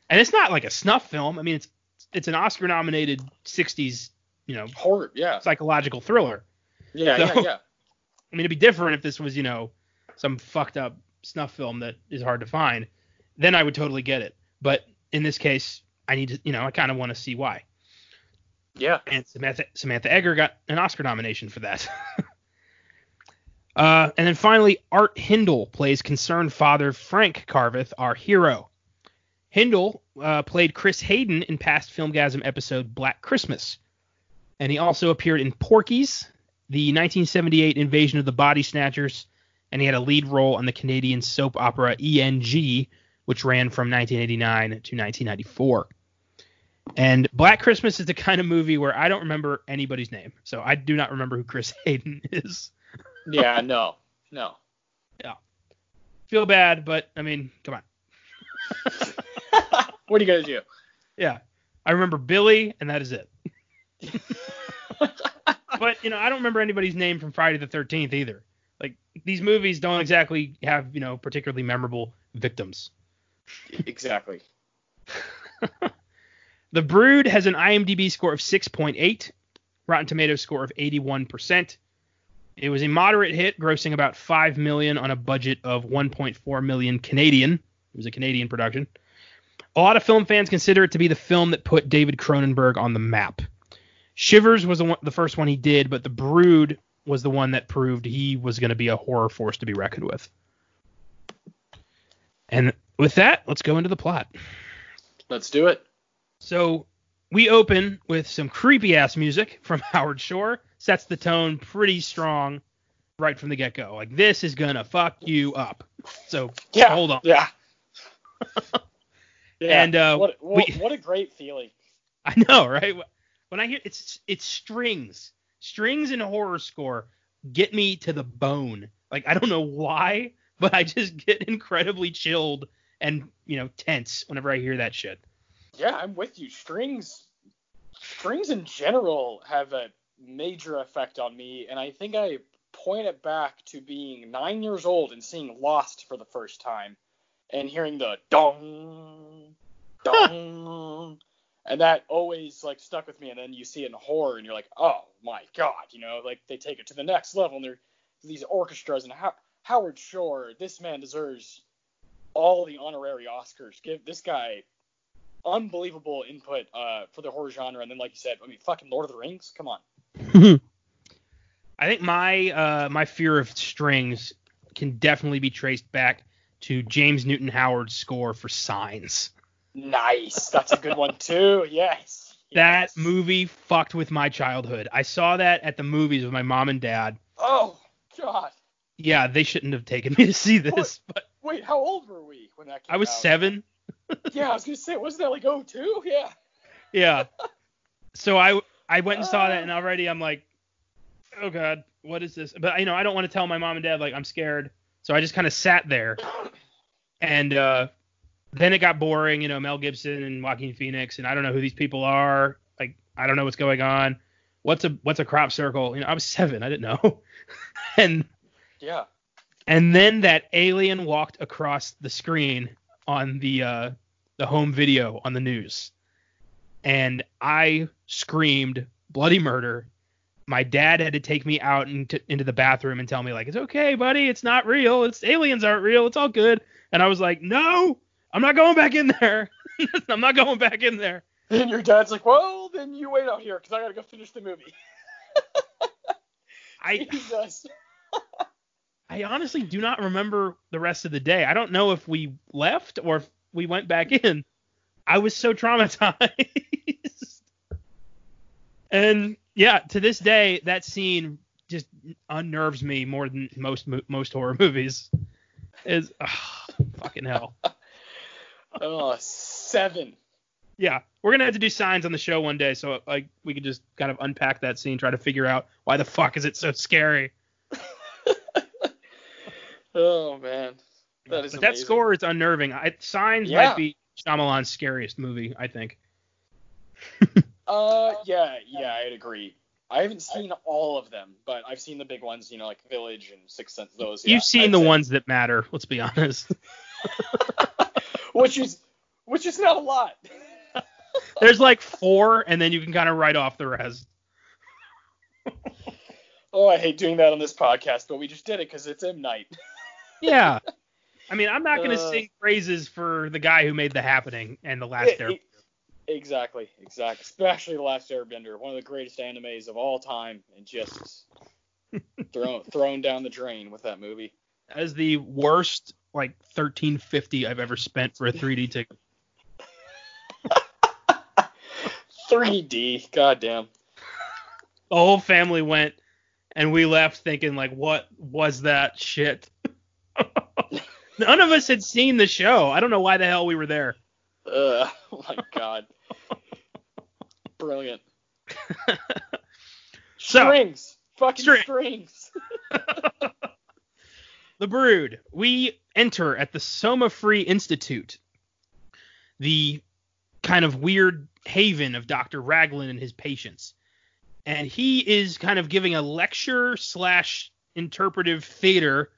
Speaker 1: And it's not like a snuff film. I mean, it's it's an Oscar-nominated '60s, you know,
Speaker 2: Horror. Yeah.
Speaker 1: psychological thriller.
Speaker 2: Yeah.
Speaker 1: So-
Speaker 2: Yeah. [laughs] Yeah.
Speaker 1: I mean, it'd be different if this was, you know, some fucked up snuff film that is hard to find. then I would totally get it. But in this case, I need to, you know, I kind of want to see why.
Speaker 2: Yeah.
Speaker 1: And Samantha Samantha Eggar got an Oscar nomination for that. [laughs] uh, and then finally, Art Hindle plays concerned father Frank Carveth, our hero. Hindle uh, played Chris Hayden in past Filmgazm episode Black Christmas, and he also appeared in Porky's, the 1978 Invasion of the Body Snatchers, and he had a lead role on the Canadian soap opera ENG, which ran from 1989 to 1994. And Black Christmas is the kind of movie where I don't remember anybody's name, so I do not remember who Chris [laughs] Hayden is.
Speaker 2: Yeah, no, no. Yeah.
Speaker 1: Feel bad, but I mean, come on. [laughs]
Speaker 2: what are you gonna do?
Speaker 1: Yeah, I remember Billy, and that is it. [laughs] but you know, I don't remember anybody's name from Friday the 13th either. Like these movies don't exactly have you know particularly memorable victims.
Speaker 2: exactly.
Speaker 1: The Brood has an IMDb score of 6.8, Rotten Tomatoes score of 81%. It was a moderate hit, grossing about 5 million on a budget of 1.4 million Canadian. It was a Canadian production. A lot of film fans consider it to be the film that put David Cronenberg on the map. Shivers was the, one, the first one he did, but The Brood was the one that proved he was going to be a horror force to be reckoned with. And with that, let's go into the plot.
Speaker 2: Let's do it.
Speaker 1: So we open with some creepy ass music from [laughs] Howard Shore. Sets the tone pretty strong right from the get go. Like this is gonna fuck you up. So
Speaker 2: Yeah.
Speaker 1: hold on.
Speaker 2: Yeah. [laughs] yeah.
Speaker 1: And, uh,
Speaker 2: what what,
Speaker 1: we-
Speaker 2: what a great feeling. [laughs]
Speaker 1: I know, right? When I hear it's it's strings, strings and horror score get me to the bone. Like I don't know why, but I just get incredibly chilled and you know tense whenever I hear that shit.
Speaker 2: Yeah, I'm with you. Strings strings in general have a major effect on me, and I think I point it back to being nine years old and seeing Lost for the first time and hearing the dong dong [laughs] and that always like stuck with me and then you see it in horror and you're like, oh my god, you know, like they take it to the next level and they're these orchestras and How- Howard Shore, this man deserves all the honorary Oscars. Give this guy unbelievable input uh, for the horror genre. And then, like you said, I mean, fucking Lord of the Rings. Come on. [laughs]
Speaker 1: I think my uh, my fear of strings can definitely be traced back to James Newton Howard's score for Signs.
Speaker 2: Nice. That's a good one too. Yes.
Speaker 1: That
Speaker 2: Yes.
Speaker 1: movie fucked with my childhood. I saw that at the movies with my mom and dad.
Speaker 2: Oh God.
Speaker 1: Yeah, they shouldn't have taken [laughs] me to see this, but
Speaker 2: Wait, how old were we when that came out?
Speaker 1: I was
Speaker 2: out?
Speaker 1: seven.
Speaker 2: Yeah, I was gonna say, wasn't that like oh two? Yeah.
Speaker 1: Yeah. [laughs] So I I went and saw that, and already I'm like, oh god, what is this? But you know, I don't want to tell my mom and dad like I'm scared, so I just kind of sat there, and uh, then it got boring. You know, Mel Gibson and Joaquin Phoenix, and I don't know who these people are. Like I don't know what's going on. What's a what's a crop circle? You know, I was seven, I didn't know, [laughs] and
Speaker 2: Yeah.
Speaker 1: and then that alien walked across the screen on the uh, the home video on the news, and I screamed bloody murder. My dad had to take me out into, into the bathroom and tell me like it's okay, buddy, it's not real. It's aliens aren't real. It's all good. And I was like, no, I'm not going back in there. [laughs] I'm not going back in there.
Speaker 2: And your dad's like, well, then you wait out here because I gotta go finish the movie.
Speaker 1: I [laughs]
Speaker 2: Jesus. [laughs]
Speaker 1: I honestly do not remember the rest of the day. I don't know if we left or if we went back in. I was so traumatized. [laughs] and yeah, to this day, that scene just unnerves me more than most most horror [laughs] movies. Is ah, fucking hell. [laughs]
Speaker 2: Oh, seven.
Speaker 1: Yeah, we're gonna have to do signs on the show one day, so like we could just kind of unpack that scene, try to figure out why the fuck is it so scary.
Speaker 2: Oh man. That is
Speaker 1: but that
Speaker 2: amazing.
Speaker 1: score is unnerving. I, Signs
Speaker 2: Yeah.
Speaker 1: might be Shyamalan's scariest movie, I think. [laughs]
Speaker 2: Uh, yeah, yeah, I'd agree. I haven't seen all of them, but I've seen the big ones, you know, like Village and Sixth Sense. Those. yeah,
Speaker 1: You've seen
Speaker 2: I'd
Speaker 1: the
Speaker 2: say.
Speaker 1: ones that matter. Let's be honest. [laughs]
Speaker 2: which is which is not a lot. [laughs]
Speaker 1: There's like four, and then you can kind of write off the rest.
Speaker 2: Oh, I hate doing that on this podcast, but we just did it because it's M Night.
Speaker 1: Yeah. [laughs] I mean, I'm not going to
Speaker 2: Uh,
Speaker 1: sing praises for the guy who made The Happening and The Last
Speaker 2: Yeah,
Speaker 1: Airbender.
Speaker 2: exactly, exactly. Especially the Last Airbender, one of the greatest animes of all time, and just [laughs] thrown thrown down the drain with that movie.
Speaker 1: That is the worst like 1350 I've ever spent for a 3D ticket. [laughs]
Speaker 2: 3D, goddamn.
Speaker 1: The whole family went, and we left thinking like, what was that shit? None of us had seen the show. I don't know why the hell we were there.
Speaker 2: Uh, [laughs] oh my god. Brilliant. [laughs]
Speaker 1: So-
Speaker 2: strings, fucking
Speaker 1: String.
Speaker 2: strings. [laughs]
Speaker 1: The Brood. We enter at the Soma Free Institute, the kind of weird haven of Dr. Raglan and his patients. And he is kind of giving a lecture slash interpretive theater.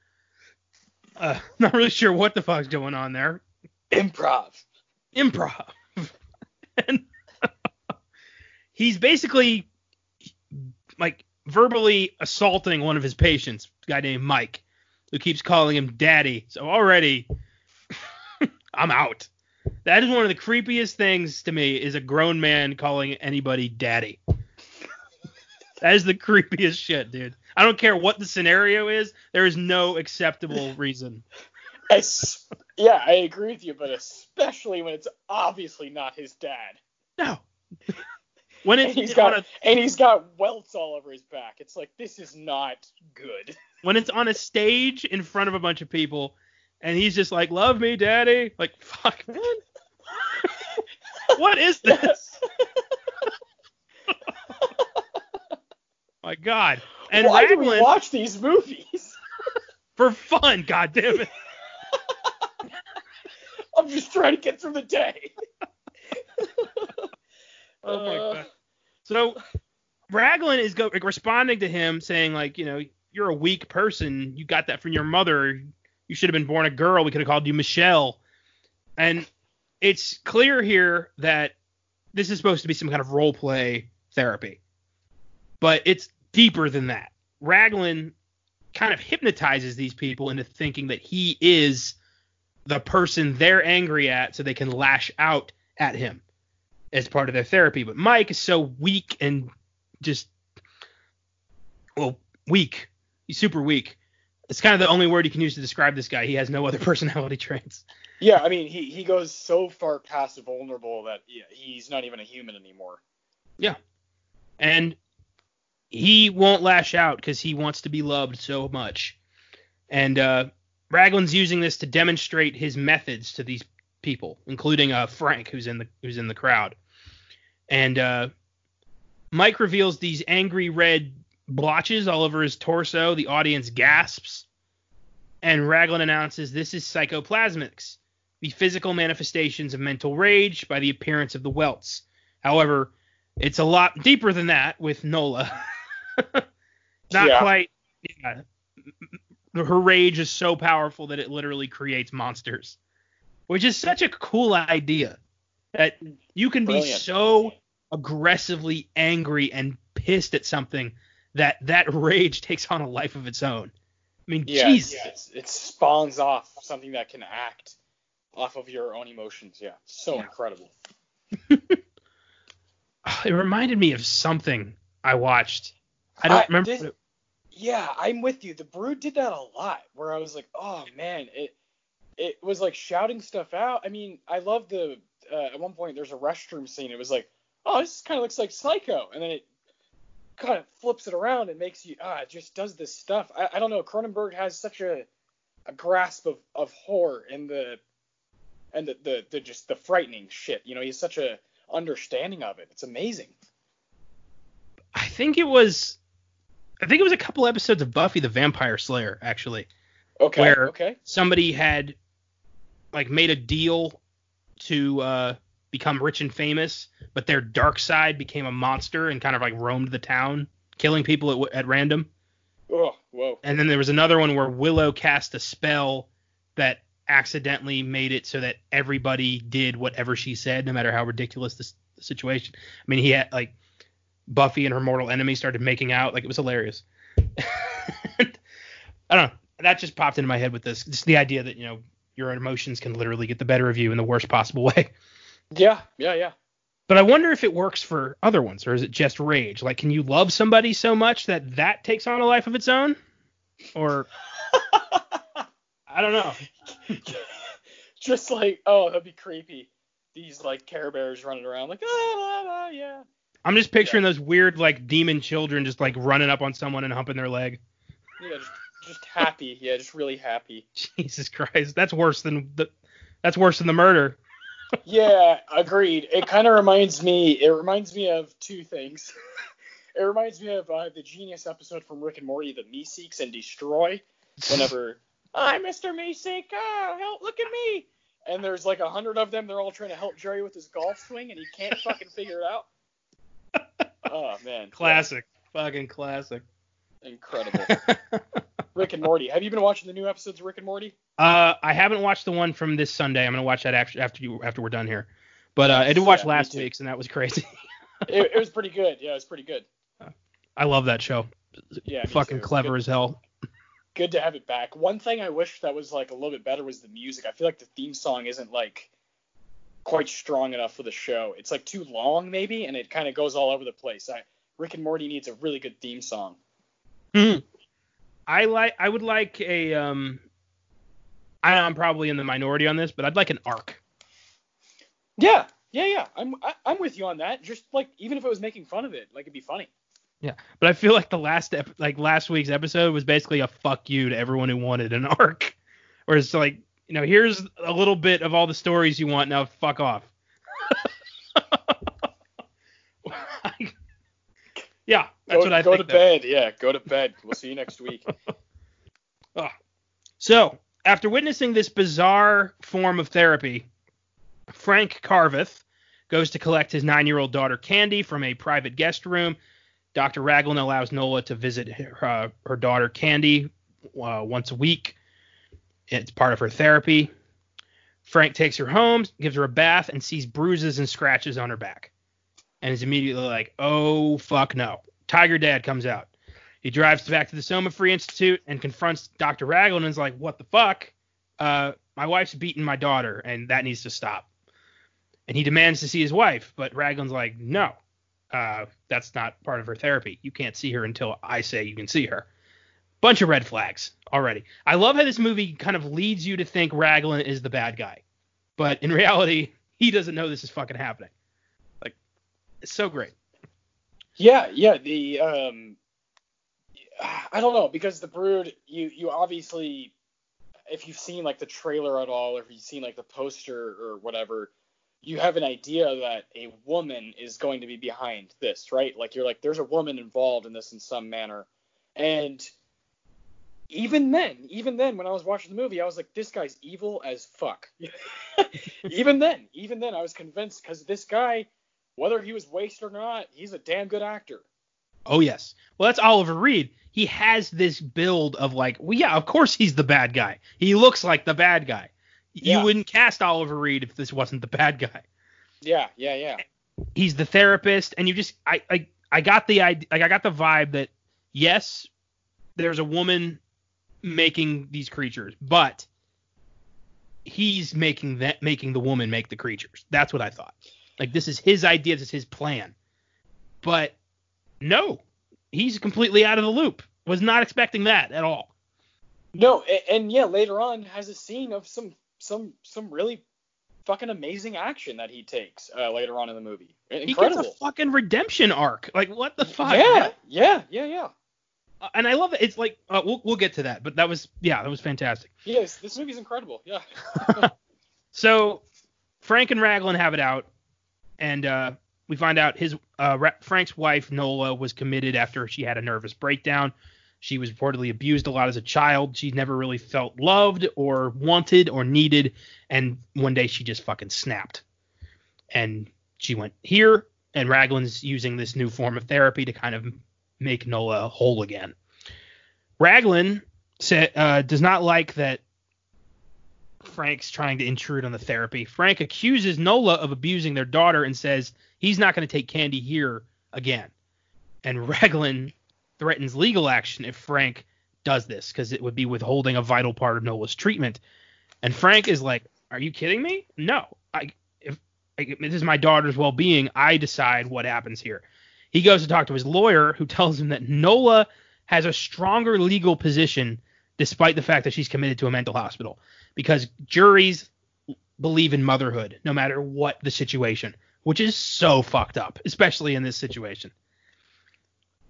Speaker 1: Uh, [laughs] not really sure what the fuck's going on there.
Speaker 2: Improv.
Speaker 1: Improv. [laughs] and [laughs] he's basically like verbally assaulting one of his patients, a guy named Mike, who keeps calling him daddy. So already I'm out. That is one of the creepiest things to me is a grown man calling anybody daddy. that is the creepiest shit, dude. I don't care what the scenario is, there is no acceptable [laughs] reason.
Speaker 2: Es- yeah, I agree with you, but especially when it's obviously not his dad.
Speaker 1: No. When
Speaker 2: And
Speaker 1: it's
Speaker 2: he's
Speaker 1: on
Speaker 2: got
Speaker 1: a
Speaker 2: and he's got welts all over his back. It's like this is not good.
Speaker 1: when it's on a stage in front of a bunch of people and he's just like love me daddy like fuck man what is this [laughs] [laughs] my god and
Speaker 2: Why do we
Speaker 1: Raglan
Speaker 2: watch these movies? [laughs]
Speaker 1: for fun god damn it [laughs]
Speaker 2: I'm just trying to get through the day. [laughs]
Speaker 1: oh my
Speaker 2: Uh,
Speaker 1: god. So Raglan is go- like, responding to him saying like you know you're a weak person. You got that from your mother. You should have been born a girl. We could have called you Michelle. And it's clear here that this is supposed to be some kind of role play therapy. But it's deeper than that Raglan kind of hypnotizes these people into thinking that he is the person they're angry at so they can lash out at him as part of their therapy. But Mike is so weak and just well, weak. He's super weak. It's kind of the only word you can use to describe this guy. He has no other [laughs] personality traits.
Speaker 2: Yeah, I mean he he goes so far past vulnerable that yeah, he's not even a human anymore. Yeah.
Speaker 1: And he won't lash out because he wants to be loved so much. And uh, Raglan's using this to demonstrate his methods to these people, including uh, Frank, who's in the who's in the crowd. And uh, Mike reveals these angry red blotches all over his torso. The audience gasps. And Raglan announces this is psychoplasmics, the physical manifestations of mental rage by the appearance of the welts. However, it's a lot deeper than that with Nola. [laughs] [laughs] Not
Speaker 2: Yeah.
Speaker 1: quite. Yeah. Her rage is so powerful that it literally creates monsters, which is such a cool idea. That you can be so aggressively angry and pissed at something that that [laughs] rage takes on a life of its own. I mean,
Speaker 2: Yeah,
Speaker 1: Jesus.
Speaker 2: yeah, it spawns off something that can act off of your own emotions. Yeah, so
Speaker 1: Yeah.
Speaker 2: incredible. [laughs]
Speaker 1: It reminded me of something I watched. I don't
Speaker 2: I-
Speaker 1: remember.
Speaker 2: this-
Speaker 1: it-
Speaker 2: Yeah, I'm with you. The Brood did that a lot, where I was like, oh man, it it was like shouting stuff out. I mean, I love the uh, at one point there's a restroom scene. It was like, oh, this kind of looks like Psycho, and then it kind of flips it around and makes you ah, it just does this stuff. I, I don't know. Cronenberg has such a a grasp of, of horror and the and the, the the just the frightening shit. You know, he's such a understanding of it. It's amazing.
Speaker 1: I think it was I think it was a couple episodes of Buffy the Vampire Slayer actually.
Speaker 2: Okay.
Speaker 1: Where-
Speaker 2: okay.
Speaker 1: Somebody had like made a deal to uh, become rich and famous, but their dark side became a monster and kind of like roamed the town, killing people at, at random.
Speaker 2: Oh, whoa.
Speaker 1: And then there was another one where Willow cast a spell that accidentally made it so that everybody did whatever she said, no matter how ridiculous this the situation. I mean, he had like Buffy and her mortal enemy started making out, like it was hilarious. [laughs] I don't know. That just popped into my head with this. Just the idea that you know your emotions can literally get the better of you in the worst possible [laughs] way.
Speaker 2: Yeah, yeah, yeah.
Speaker 1: But I wonder if it works for other ones, or is it just rage? Like, can you love somebody so much that that takes on a life of its own? Or [laughs] I don't know.
Speaker 2: Just like, oh, that'd be creepy. These like Care Bears running around like, ah, ah, ah, yeah.
Speaker 1: I'm just picturing those weird like demon children just like running up on someone and humping their leg.
Speaker 2: Yeah, just, just happy. Yeah, just really happy. [laughs]
Speaker 1: Jesus Christ, that's worse than the that's worse than the murder.
Speaker 2: yeah, agreed. It kind of reminds me. It reminds me of two things. [laughs] it reminds me of uh, the genius episode from Rick and Morty, the Meeseeks and Destroy. Whenever [laughs] I'm Mr. Meeseek, oh help, look at me. And there's like a hundred of them. They're all trying to help Jerry with his golf swing, and he can't fucking figure it out. Oh man,
Speaker 1: classic, yeah. fucking classic.
Speaker 2: Incredible. [laughs] Rick and Morty. Have you been watching the new episodes of Rick and Morty?
Speaker 1: Uh, I haven't watched the one from this Sunday. I'm gonna watch that after after you after we're done here. But uh, I did watch yeah, last week's and that was crazy. [laughs]
Speaker 2: it, it, was pretty good. Yeah, it was pretty good.
Speaker 1: I love that show. Yeah, fucking clever
Speaker 2: good.
Speaker 1: as hell.
Speaker 2: Good to have it back. One thing I wish that was like a little bit better was the music. I feel like the theme song isn't like quite strong enough for the show. It's like too long maybe, and it kind of goes all over the place. I, Rick and Morty needs a really good theme song.
Speaker 1: Mm. I like. I would like a. Um, I, I'm probably in the minority on this, but I'd like an arc.
Speaker 2: Yeah, yeah, yeah. I'm I, am i am with you on that. Just like even if it was making fun of it, like it'd be funny.
Speaker 1: Yeah, but I feel like the last ep- like last week's episode was basically a fuck you to everyone who wanted an [laughs] arc. Whereas like you know here's a little bit of all the stories you want now fuck off. [laughs] yeah, that's
Speaker 2: go,
Speaker 1: what I
Speaker 2: go
Speaker 1: think.
Speaker 2: Go to bed. Yeah, go to bed. We'll see you next week.
Speaker 1: oh. [laughs] So after witnessing this bizarre form of therapy, Frank Carveth goes to collect his nine-year-old daughter Candy from a private guest room. Dr. Raglan allows Nola to visit her, uh, her daughter Candy uh, once a week. It's part of her therapy. Frank takes her home, gives her a bath, and sees bruises and scratches on her back. And is immediately like, oh, fuck no. Tiger Dad comes out. He drives back to the Soma Free Institute and confronts Dr. Raglan and is like, "What the fuck? Uh, my wife's beating my daughter, and that needs to stop." And he demands to see his wife, but Raglan's like, "No, uh, that's not part of her therapy. You can't see her until I say you can see her." Bunch of red flags already. I love how this movie kind of leads you to think Raglan is the bad guy, but in [laughs] reality, he doesn't know this is fucking happening. Like, it's so great.
Speaker 2: Yeah, yeah. The um, I don't know because the Brood, you you obviously, if you've seen like the trailer at all, or if you've seen like the poster or whatever, you have an idea that a woman is going to be behind this, right? Like you're like, there's a woman involved in this in some manner, and even then, even then, when I was watching the movie, I was like, this guy's evil as fuck. [laughs] even then, even then, I was convinced because this guy, whether he was wasted or not, he's a damn good actor.
Speaker 1: Oh yes. Well, that's Oliver Reed. He has this build of like, well, yeah, of course he's the bad guy. He looks like the bad guy. Yeah. You wouldn't cast Oliver Reed if this wasn't the bad guy.
Speaker 2: Yeah, yeah, yeah.
Speaker 1: He's the therapist, and you just, I, I, I got the idea, like, I got the vibe that yes, there's a woman making these creatures, but he's making that, making the woman make the creatures. That's what I thought. Like this is his idea, this is his plan. But no, he's completely out of the loop. Was not expecting that at all.
Speaker 2: No, and, and yeah, later on has a scene of some some some really fucking amazing action that he takes uh, later on in the movie. Incredible.
Speaker 1: He gets a fucking redemption arc. Like what the fuck?
Speaker 2: Yeah, man? yeah, yeah, yeah.
Speaker 1: Uh, and I love it. It's like uh, we'll we'll get to that, but that was yeah, that was fantastic.
Speaker 2: Yes, this movie's incredible. Yeah. [laughs] [laughs]
Speaker 1: so Frank and Raglan have it out, and uh, we find out his uh, Frank's wife Nola was committed after she had a nervous breakdown. She was reportedly abused a lot as a child. She never really felt loved or wanted or needed, and one day she just fucking snapped. And she went here, and Raglan's using this new form of therapy to kind of make Nola whole again. Raglan uh, does not like that Frank's trying to intrude on the therapy. Frank accuses Nola of abusing their daughter and says he's not going to take Candy here again. And Raglan threatens legal action if Frank does this because it would be withholding a vital part of Nola's treatment. And Frank is like, "Are you kidding me? No. I if, if this is my daughter's well-being, I decide what happens here." He goes to talk to his lawyer, who tells him that Nola has a stronger legal position despite the fact that she's committed to a mental hospital because juries believe in motherhood no matter what the situation, which is so fucked up, especially in this situation.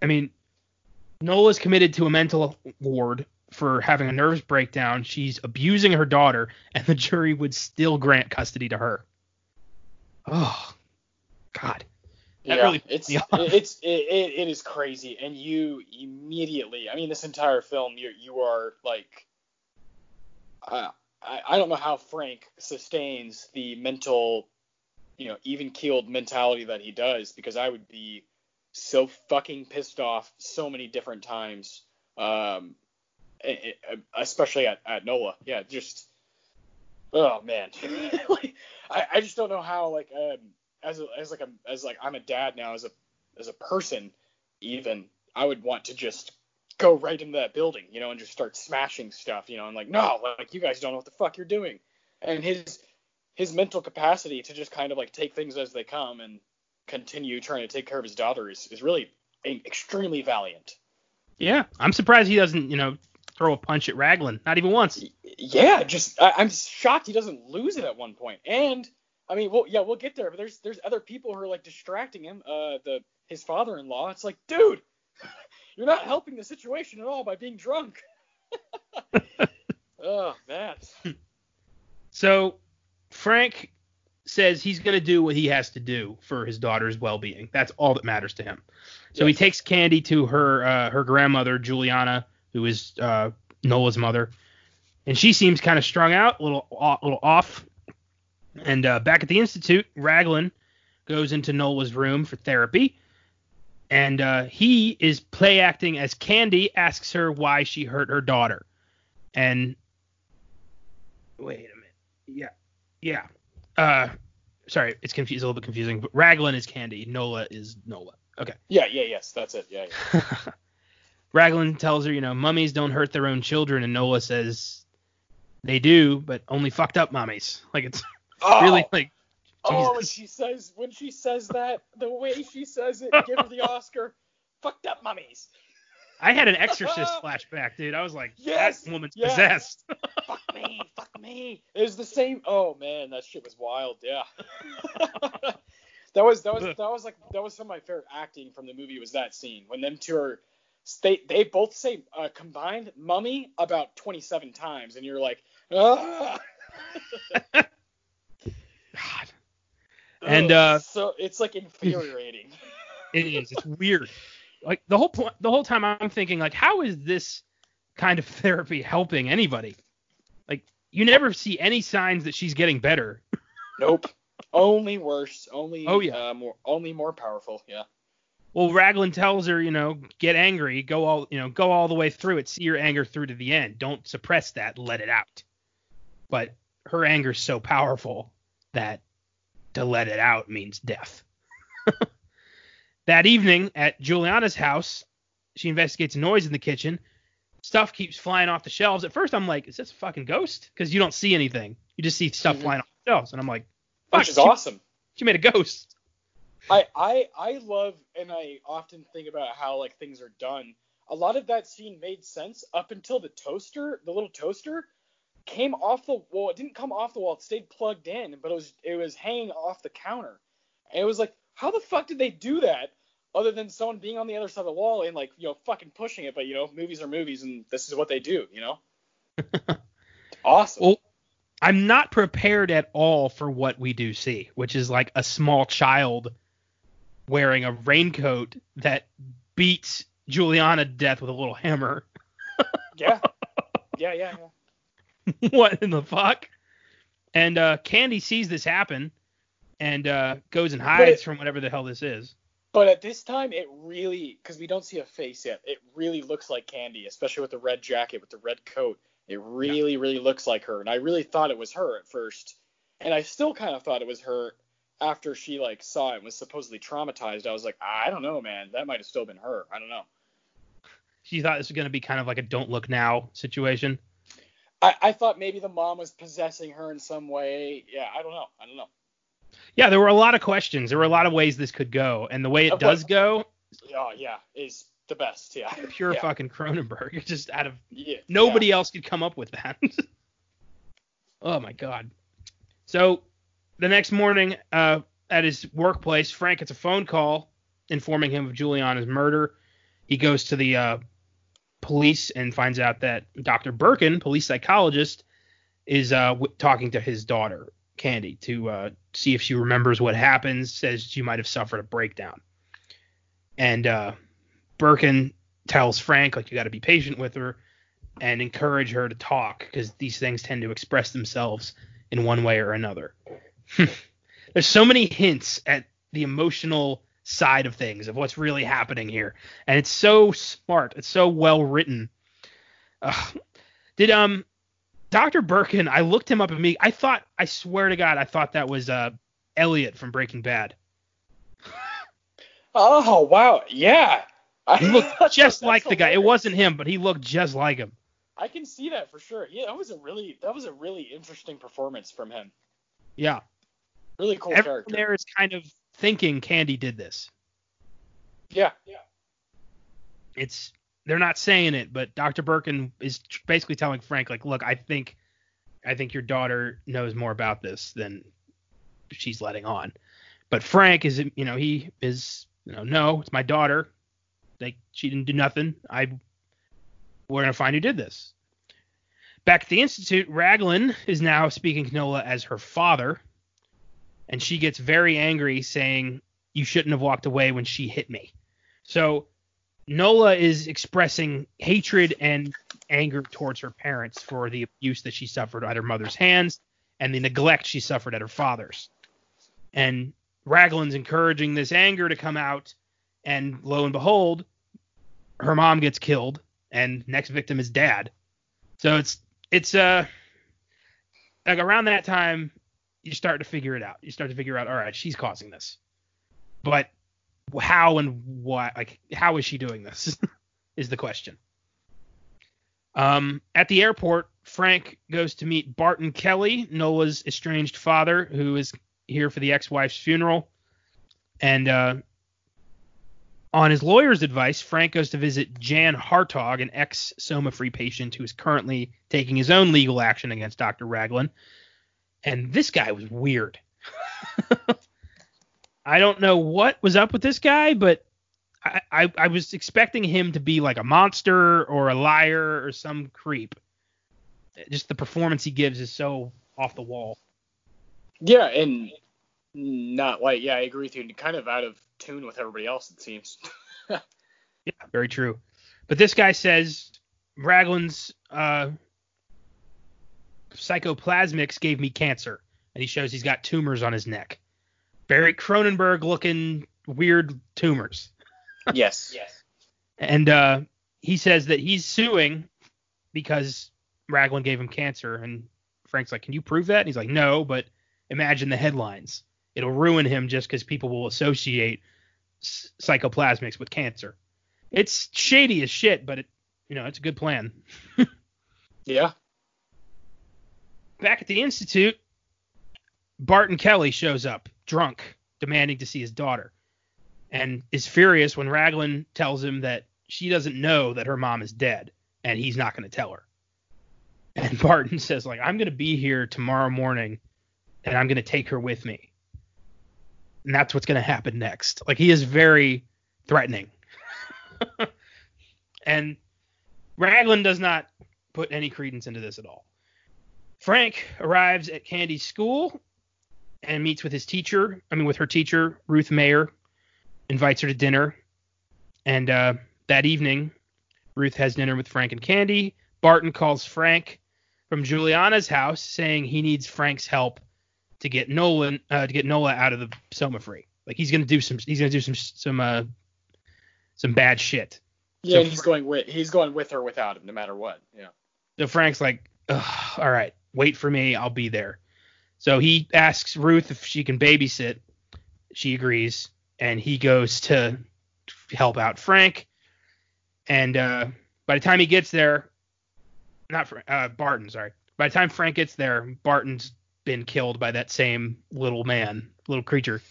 Speaker 1: I mean, Nola's committed to a mental ward for having a nervous breakdown. She's abusing her daughter, and the jury would still grant custody to her. Oh, God.
Speaker 2: Yeah,
Speaker 1: really
Speaker 2: it's it's it, it, it is crazy, and you immediately. I mean, this entire film, you you are like, uh, I I don't know how Frank sustains the mental, you know, even keeled mentality that he does, because I would be so fucking pissed off so many different times, um, especially at at Nola. Yeah, just. Oh man, [laughs] like I, I just don't know how like um as a, as like a as like I'm a dad now as a as a person even I would want to just go right into that building you know and just start smashing stuff you know and like no like you guys don't know what the fuck you're doing and his his mental capacity to just kind of like take things as they come and continue trying to take care of his daughter is, is really extremely valiant
Speaker 1: Yeah, I'm surprised he doesn't, you know, throw a punch at Raglan. Not even once.
Speaker 2: yeah just I, I'm shocked he doesn't lose it at one point and I mean well yeah we'll get there but there's there's other people who are like distracting him uh the his father-in-law it's like dude [laughs] you're not helping the situation at all by being drunk [laughs] oh man
Speaker 1: So Frank says he's going to do what he has to do for his daughter's well-being. That's all that matters to him. So he takes Candy to her uh, her grandmother Juliana, who is uh, Nola's mother, and she seems kind of strung out, a little a little off. And uh, back at the institute, Raglan goes into Nola's room for therapy, and uh, he is play acting as Candy asks her why she hurt her daughter, and wait a minute, yeah, yeah. Uh, sorry, it's confused, a little bit confusing. But Raglan is Candy, Nola is Nola. Okay.
Speaker 2: yeah yeah yes that's it yeah, yeah. [laughs]
Speaker 1: Raglan tells her, you know, mummies don't hurt their own children, and Nola says they do, but only fucked up mummies. Like it's
Speaker 2: Oh,
Speaker 1: really like
Speaker 2: oh when she says when she says that the way she says it give her the [laughs] oscar fucked up mummies
Speaker 1: I had an Exorcist [laughs] flashback, dude. I was like,
Speaker 2: Yes,
Speaker 1: that woman's
Speaker 2: yes.
Speaker 1: possessed. [laughs]
Speaker 2: fuck me, fuck me. It was the same. Oh man, that shit was wild. Yeah. that was that was that was like that was some of my favorite acting from the movie. Was that scene when them two are they they both say uh, combined mummy about 27 times, and you're like, ah.
Speaker 1: God. And uh,
Speaker 2: so it's like infuriating. [laughs]
Speaker 1: it is. It's weird. Like the whole point, the whole time I'm thinking, like, how is this kind of [laughs] therapy helping anybody? Like, you never see any signs that she's getting better.
Speaker 2: nope. Only worse. Only.
Speaker 1: Oh, yeah.
Speaker 2: Uh, more. Only more powerful. Yeah.
Speaker 1: Well, Raglan tells her, you know, get angry, go all, you know, go all the way through it, see your anger through to the end. Don't suppress that, let it out. But her anger's so powerful that to let it out means death. [laughs] that evening at Juliana's house, she investigates a noise in the kitchen. Stuff keeps flying off the shelves. At first, I'm like, is this a fucking ghost? Because you don't see anything. You just see stuff
Speaker 2: Mhm.
Speaker 1: flying off the shelves. And I'm like, fuck,
Speaker 2: Which is
Speaker 1: she,
Speaker 2: awesome.
Speaker 1: she made a ghost.
Speaker 2: I, I I love and I often think about how like things are done. A lot of that scene made sense up until the toaster, the little toaster, came off the wall. It didn't come off the wall. It stayed plugged in, but it was it was hanging off the counter. And it was like, how the fuck did they do that? Other than someone being on the other side of the wall and like you know fucking pushing it, but you know movies are movies and this is what they do, you know. [laughs] awesome.
Speaker 1: Well, I'm not prepared at all for what we do see, which is like a small child wearing a raincoat that beats Juliana to death with a little hammer. [laughs]
Speaker 2: yeah. Yeah, yeah, yeah. [laughs]
Speaker 1: what in the fuck? And uh, Candy sees this happen and uh, goes and hides
Speaker 2: it-
Speaker 1: from whatever the hell this is.
Speaker 2: But at this time, it really, because we don't see a face yet, it really looks like Candy, especially with the red jacket, with the red coat. It really, really looks like her. And I really thought it was her at first. And I still kind of thought it was her after she, like, saw it and was supposedly traumatized. I was like, I don't know, man. That might have still been her. I don't know.
Speaker 1: She thought this was going to be kind of like a don't look now situation.
Speaker 2: I, I thought maybe the mom was possessing her in some way. Yeah, I don't know. I don't know.
Speaker 1: Yeah, there were a lot of questions. There were a lot of ways this could go, and the way it
Speaker 2: Of
Speaker 1: does
Speaker 2: course.
Speaker 1: go,
Speaker 2: Oh yeah, is the best. Yeah. [laughs]
Speaker 1: pure
Speaker 2: yeah.
Speaker 1: fucking Cronenberg. [laughs] Just out of
Speaker 2: Yeah.
Speaker 1: nobody else could come up with that. [laughs] oh my god. So the next morning, uh, at his workplace, Frank gets a phone call informing him of Juliana's murder. He goes to the uh, police and finds out that Dr. Birkin, police psychologist, is uh, w- talking to his daughter, Candy, to uh, see if she remembers what happened. Says she might have suffered a breakdown. And uh, Birkin tells Frank, like, you got to be patient with her and encourage her to talk because these things tend to express themselves in one way or another. [laughs] There's so many hints at the emotional side of things of what's really happening here, and it's so smart. It's so well written. Ugh. Did um Dr. Birkin? I looked him up and me. I thought. I swear to God, I thought that was uh Elliot from Breaking Bad.
Speaker 2: Oh wow, yeah. [laughs]
Speaker 1: He looked just like the guy. It wasn't him, but he looked just like him.
Speaker 2: I can see that for sure. Yeah, that was a really that was a really interesting performance from him.
Speaker 1: Yeah.
Speaker 2: Really cool
Speaker 1: Everyone
Speaker 2: character.
Speaker 1: there is kind of thinking Candy did this.
Speaker 2: Yeah, yeah.
Speaker 1: it's they're not saying it, but Dr. Birkin is basically telling Frank like, look, I think I think your daughter knows more about this than she's letting on. But Frank is you know, he is you know, no, it's my daughter. Like she didn't do nothing. I we're gonna find who did this. Back at the institute, Raglan is now speaking to Nola as her father, and she gets very angry, saying, "You shouldn't have walked away when she hit me." So Nola is expressing hatred and anger towards her parents for the abuse that she suffered at her mother's hands and the neglect she suffered at her father's. And Raglan's encouraging this anger to come out, and lo and behold, her mom gets killed, and next victim is dad. So it's it's uh like around that time you start to figure it out. You start to figure out, all right, she's causing this. But how and why like how is she doing this [laughs] is the question um at the airport frank goes to meet barton kelly nola's estranged father who is here for the ex-wife's funeral and uh on his lawyer's advice frank goes to visit jan hartog an ex-soma free patient who is currently taking his own legal action against dr raglan and this guy was weird [laughs] I don't know what was up with this guy, but I, I, I was expecting him to be like a monster or a liar or some creep. Just the performance he gives is so off the wall.
Speaker 2: Yeah, and not like yeah, I agree with you. Kind of out of tune with everybody else, it seems. [laughs]
Speaker 1: Yeah, very true. But this guy says Raglan's uh, psychoplasmics gave me cancer, and he shows he's got tumors on his neck. Barry Cronenberg looking weird tumors.
Speaker 2: yes. [laughs] Yes.
Speaker 1: And uh, he says that he's suing because Raglan gave him cancer. And Frank's like, Can you prove that? And he's like, No, but imagine the headlines. It'll ruin him just because people will associate s- psychoplasmics with cancer. It's shady as shit, but it, you know, it's a good plan. [laughs]
Speaker 2: Yeah.
Speaker 1: Back at the institute, Barton Kelly shows up, drunk, demanding to see his daughter, and is furious when Raglan tells him that she doesn't know that her mom is dead, and he's not going to tell her. And [laughs] Barton says, like, I'm going to be here tomorrow morning, and I'm going to take her with me. And that's what's going to happen next. Like, he is very threatening. [laughs] and Raglan does not put any credence into this at all. Frank arrives at Candy's school and meets with his teacher. I mean, with her teacher, Ruth Mayer, invites her to dinner. And uh, that evening, Ruth has dinner with Frank and Candy. Barton calls Frank from Juliana's house, saying he needs Frank's help to get Nolan uh, to get Nola out of the Soma free. Like he's gonna do some he's gonna do some some uh some bad shit.
Speaker 2: Yeah,
Speaker 1: So
Speaker 2: he's going with he's going with her without him, no matter what. Yeah.
Speaker 1: So Frank's like, Ugh, all right, wait for me, I'll be there. So he asks Ruth if she can babysit. She agrees, and he goes to help out Frank. And uh, by the time he gets there, not Fra- uh, Barton. Sorry. By the time Frank gets there, Barton's been killed by that same little man, little creature.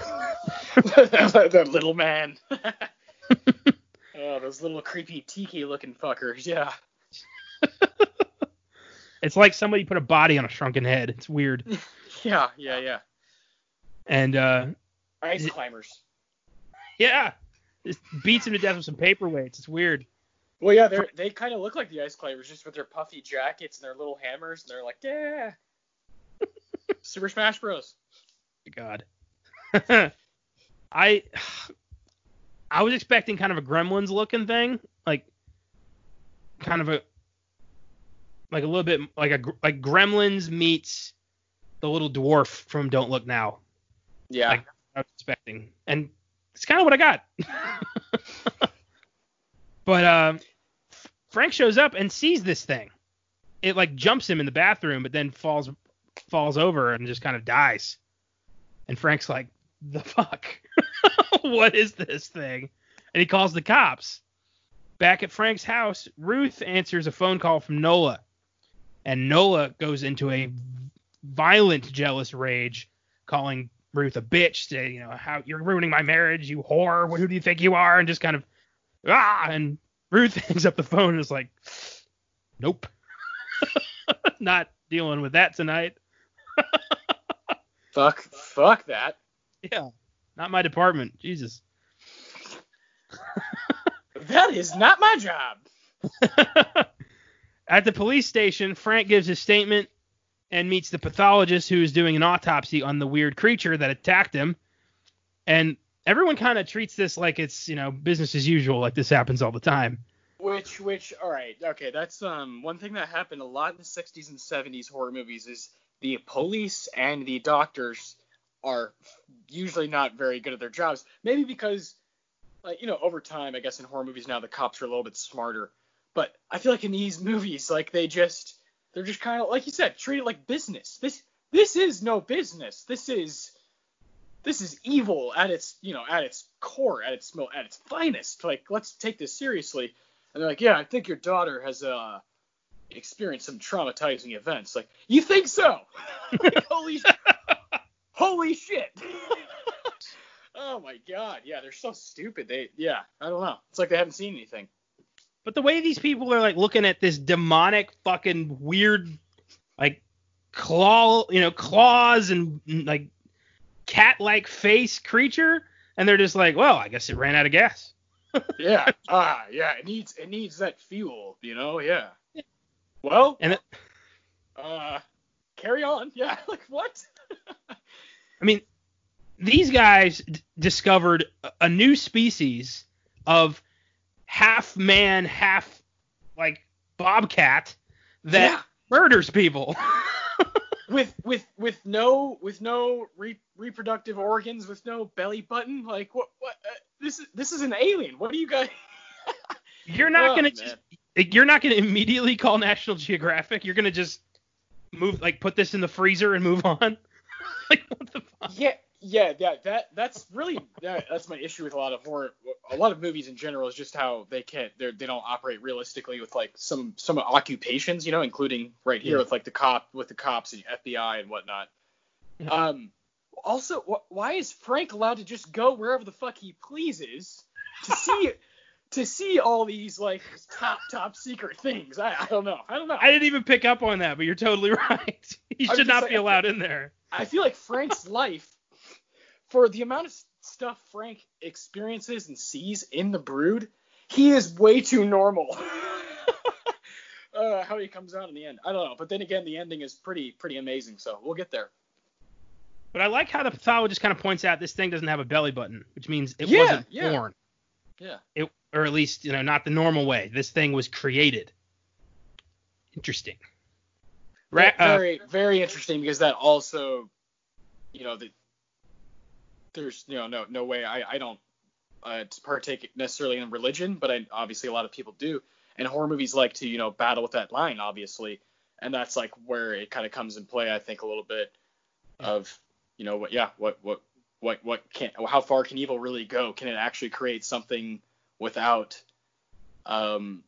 Speaker 1: [laughs]
Speaker 2: that little man. [laughs] [laughs] oh, those little creepy tiki looking fuckers. Yeah.
Speaker 1: It's like somebody put a body on a shrunken head. It's weird. [laughs]
Speaker 2: Yeah, yeah, yeah.
Speaker 1: And uh,
Speaker 2: Ice climbers.
Speaker 1: yeah, just beats him to death with some paperweights. It's weird.
Speaker 2: Well, yeah, they they kind of look like the ice climbers, just with their puffy jackets and their little hammers, and they're like, yeah. [laughs] Super Smash Bros.
Speaker 1: God. [laughs] I I was expecting kind of a Gremlins looking thing, like kind of a like a little bit like a like Gremlins meets the little dwarf from Don't Look Now.
Speaker 2: Yeah.
Speaker 1: Like I was expecting, and it's kind of what I got. [laughs] but um, Frank shows up and sees this thing. It like jumps him in the bathroom, but then falls falls over and just kind of dies. And Frank's like, "The fuck? [laughs] what is this thing?" And he calls the cops. Back at Frank's house, Ruth answers a phone call from Nola, and Nola goes into a violent jealous rage, calling Ruth a bitch, saying, you know, how you're ruining my marriage, you whore. Who do you think you are? And just kind of ah. And Ruth [laughs] hangs up the phone and is like, nope, [laughs] not dealing with that tonight.
Speaker 2: Fuck, fuck that.
Speaker 1: Yeah, not my department. Jesus.
Speaker 2: That is not my job. [laughs]
Speaker 1: At the police station, Frank gives his statement and meets the pathologist who is doing an autopsy on the weird creature that attacked him. And everyone kind of treats this like it's, you know, business as usual, like this happens all the time.
Speaker 2: Which, which, all right, okay, that's um one thing that happened a lot in the 60s and 70s horror movies is the police and the doctors are usually not very good at their jobs. Maybe because, like, you know, over time, I guess in horror movies now the cops are a little bit smarter. But I feel like in these movies, like they just, they're just kind of, like you said, treat it like business. This, this is no business. This is, this is evil at its, you know, at its core, at its, at its finest. Like, let's take this seriously. And they're like, yeah, I think your daughter has uh experienced some traumatizing events. Like, you think so? [laughs] Like, holy, holy shit! [laughs] oh my god, yeah, they're so stupid. They, yeah, I don't know. It's like they haven't seen anything.
Speaker 1: But the way these people are like looking at this demonic fucking weird like claw, you know, claws and mm, like cat-like face creature and they're just like, "Well, I guess it ran out of gas." [laughs]
Speaker 2: Yeah, ah, yeah, it needs, it needs that fuel, you know? Yeah. Well,
Speaker 1: And it,
Speaker 2: uh, carry on. [laughs] Yeah, like what? [laughs]
Speaker 1: I mean, these guys d- discovered a new species of half man, half like bobcat that
Speaker 2: Yeah.
Speaker 1: murders people. [laughs]
Speaker 2: with with with no with no re- reproductive organs, with no belly button. Like what? What? Uh, this is this is an alien. What do you guys? [laughs]
Speaker 1: You're not
Speaker 2: Oh,
Speaker 1: gonna just you're not gonna immediately call National Geographic. You're gonna just move like put this in the freezer and move on. [laughs] like what the fuck?
Speaker 2: Yeah, yeah, yeah. That that's really that, that's my issue with a lot of horror, a lot of movies in general is just how they can't they they don't operate realistically with like some some occupations, you know, including right here
Speaker 1: Yeah.
Speaker 2: with like the cop with the cops and FBI and whatnot.
Speaker 1: Yeah.
Speaker 2: Um, also, wh- why is Frank allowed to just go wherever the fuck he pleases to see [laughs] to see all these like top top secret things? I, I don't know. I don't know.
Speaker 1: I didn't even pick up on that, but you're totally [laughs] right. He should not
Speaker 2: like-
Speaker 1: be allowed in there.
Speaker 2: I feel like Frank's [laughs] life, for the amount of stuff Frank experiences and sees in the Brood, he is way too normal. [laughs] uh, how he comes out in the end, I don't know. But then again, the ending is pretty pretty amazing. So we'll get there.
Speaker 1: But I like how the pathologist kind of points out this thing doesn't have a belly button, which means it
Speaker 2: Yeah,
Speaker 1: wasn't
Speaker 2: yeah.
Speaker 1: born.
Speaker 2: Yeah.
Speaker 1: It, or at least, you know, not the normal way. This thing was created. Interesting. Ra-
Speaker 2: Ve-
Speaker 1: uh,
Speaker 2: very very interesting because that also, you know, the, there's you know no no way I I don't uh, to partake necessarily in religion, but I obviously a lot of people do, and horror movies like to you know battle with that line obviously, and that's like where it kind of comes in play I think a little bit of you know what yeah what what what what can how far can evil really go? Can it actually create something without um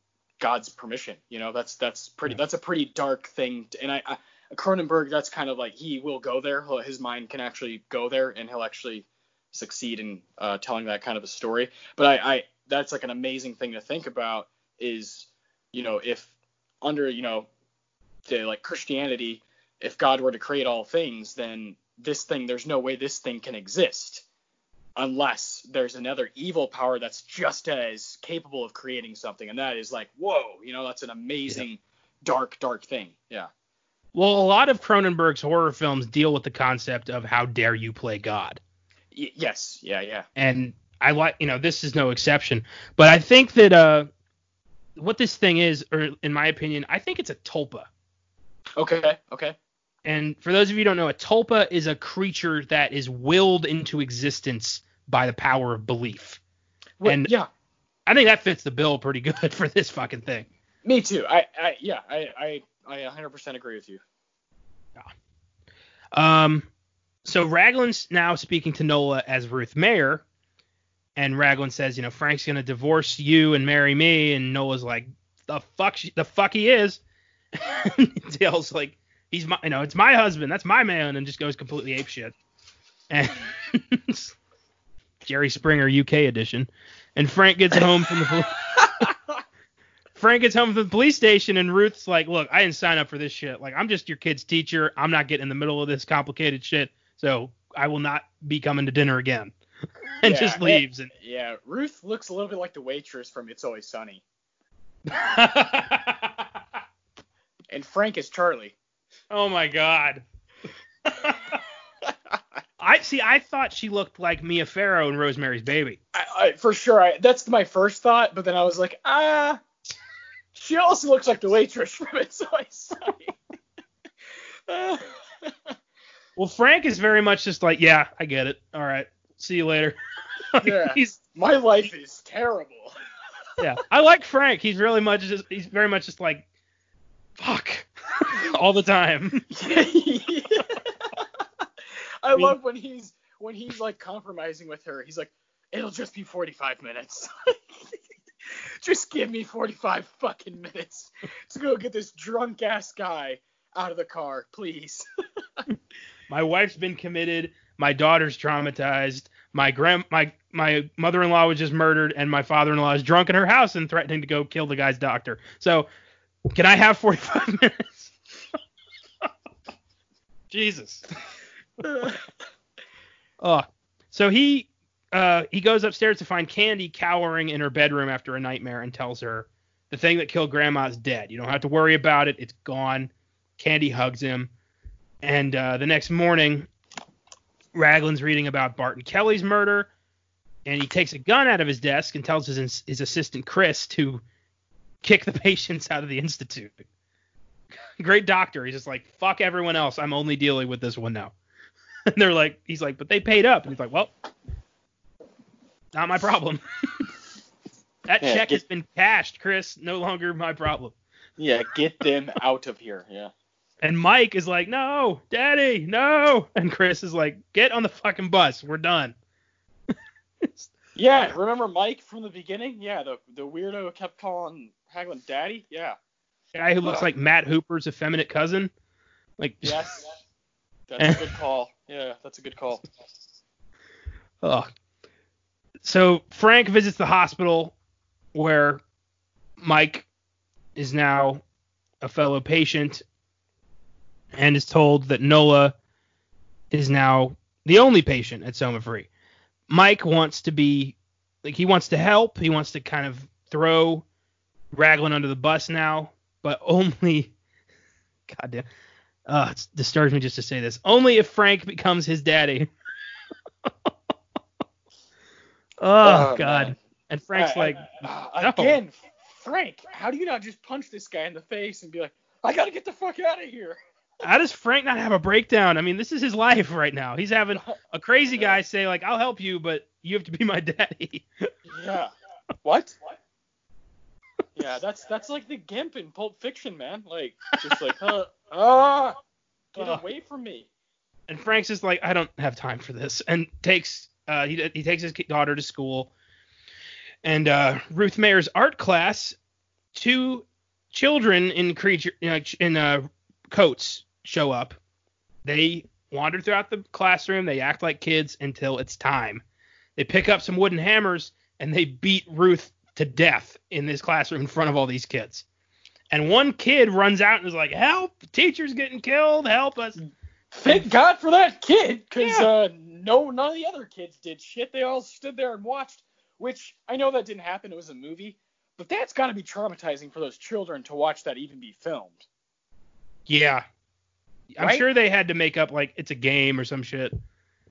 Speaker 2: God's permission. You know, that's that's pretty that's a pretty dark thing. To, and I, I Cronenberg, that's kind of like he will go there. His mind can actually go there, and he'll actually succeed in uh, telling that kind of a story. But I, I that's like an amazing thing to think about is you know if under you know the like Christianity, if God were to create all things, then this thing there's no way this thing can exist unless there's another evil power that's just as capable of creating something and that is like whoa you know that's an amazing yeah. dark dark thing yeah
Speaker 1: well a lot of cronenberg's horror films deal with the concept of how dare you play god
Speaker 2: y- yes yeah yeah
Speaker 1: and i like you know this is no exception but i think that uh what this thing is or in my opinion i think it's a tulpa
Speaker 2: okay okay
Speaker 1: and for those of you who don't know, a tulpa is a creature that is willed into existence by the power of belief.
Speaker 2: Well, and yeah,
Speaker 1: I think that fits the bill pretty good [laughs] for this fucking thing.
Speaker 2: Me too. I, I yeah, I, I, I 100% agree with you.
Speaker 1: Yeah. Um, so Raglan's now speaking to Nola as Ruth Mayer, and Raglan says, you know, Frank's gonna divorce you and marry me, and Nola's like, the fuck, she, the fuck he is. [laughs] Dale's like, he's my, you know, it's my husband, that's my man, and just goes completely apeshit. And [laughs] Jerry Springer UK edition. And Frank gets home from the [laughs] Frank gets home from the police station, and Ruth's like, "Look, I didn't sign up for this shit. Like, I'm just your kid's teacher. I'm not getting in the middle of this complicated shit. So I will not be coming to dinner again." [laughs] and yeah, just leaves. And
Speaker 2: yeah, Ruth looks a little bit like the waitress from It's Always Sunny. [laughs] and Frank is Charlie.
Speaker 1: Oh my god. [laughs] I see. I thought she looked like Mia Farrow in Rosemary's Baby.
Speaker 2: I, I, for sure. I, that's my first thought, but then I was like, ah, she also looks like the waitress from It's Always Sunny.
Speaker 1: Well, Frank is very much just like, yeah, I get it. All right, see you later. [laughs]
Speaker 2: like, yeah, my life is terrible. [laughs]
Speaker 1: yeah, I like Frank. He's really much just. He's very much just like, fuck, [laughs] all the time.
Speaker 2: I love when he's when he's like compromising with her. He's like, it'll just be 45 minutes. just give me 45 fucking minutes to go get this drunk ass guy out of the car, please.
Speaker 1: My wife's been committed. My daughter's traumatized. My grand my my mother-in-law was just murdered, and my father-in-law is drunk in her house and threatening to go kill the guy's doctor. So, can I have 45 [laughs] minutes? Jesus. [laughs] oh, so he uh, he goes upstairs to find Candy cowering in her bedroom after a nightmare and tells her the thing that killed Grandma is dead. You don't have to worry about it. It's gone. Candy hugs him, and uh, the next morning, Raglan's reading about Barton Kelly's murder, and he takes a gun out of his desk and tells his his assistant Chris to kick the [laughs] patients out of the institute. Great doctor. He's just like, fuck everyone else. I'm only dealing with this one now. [laughs] and they're like, he's like, but they paid up, and he's like, well, not my problem. [laughs] that yeah, check get, has been cashed, Chris. No longer my problem.
Speaker 2: Yeah, get them out of here. Yeah.
Speaker 1: And Mike is like, no, daddy, no. And Chris is like, get on the fucking bus. We're done. [laughs]
Speaker 2: yeah, remember Mike from the beginning? Yeah, the the weirdo kept calling Raglan daddy. Yeah.
Speaker 1: Guy who looks like Matt Hooper's effeminate cousin. Like.
Speaker 2: Yes. [laughs] That's a good call. Yeah, that's a good call.
Speaker 1: Oh. So Frank visits the hospital where Mike is now a fellow patient and is told that Nola is now the only patient at Somafree. Mike wants to be like he wants to help, he wants to kind of throw Raglan under the bus now, but only [laughs] goddamn uh, it disturbs me just to say this. Only if Frank becomes his daddy. [laughs] oh, oh, God. Man. And Frank's like,
Speaker 2: uh, no. again, Frank, how do you not just punch this guy in the face and be like, I gotta get the fuck out of here?
Speaker 1: How does Frank not have a breakdown? I mean, this is his life right now. He's having a crazy guy say like, "I'll help you, but you have to be my daddy."
Speaker 2: yeah. What? What? Yeah, that's that's like the Gimp in Pulp Fiction, man. Like, just like, huh, ah, get uh, away from me.
Speaker 1: And Frank's just like, I don't have time for this, and takes uh, he he takes his daughter to school. And uh, Ruth Mayer's art class two children in creature in uh, coats show up. They wander throughout the classroom. They act like kids until it's time. They pick up some wooden hammers and they beat Ruth to death in this classroom in front of all these kids. And one kid runs out and is like, "Help! The teacher's getting killed! Help us!"
Speaker 2: Thank God for that kid, because
Speaker 1: Yeah.
Speaker 2: uh, no, none of the other kids did shit. They all stood there and watched. Which I know that didn't happen. It was a movie, but that's got to be traumatizing for those children to watch that even be filmed.
Speaker 1: Yeah, I'm
Speaker 2: Right?
Speaker 1: sure they had to make up like it's a game or some shit.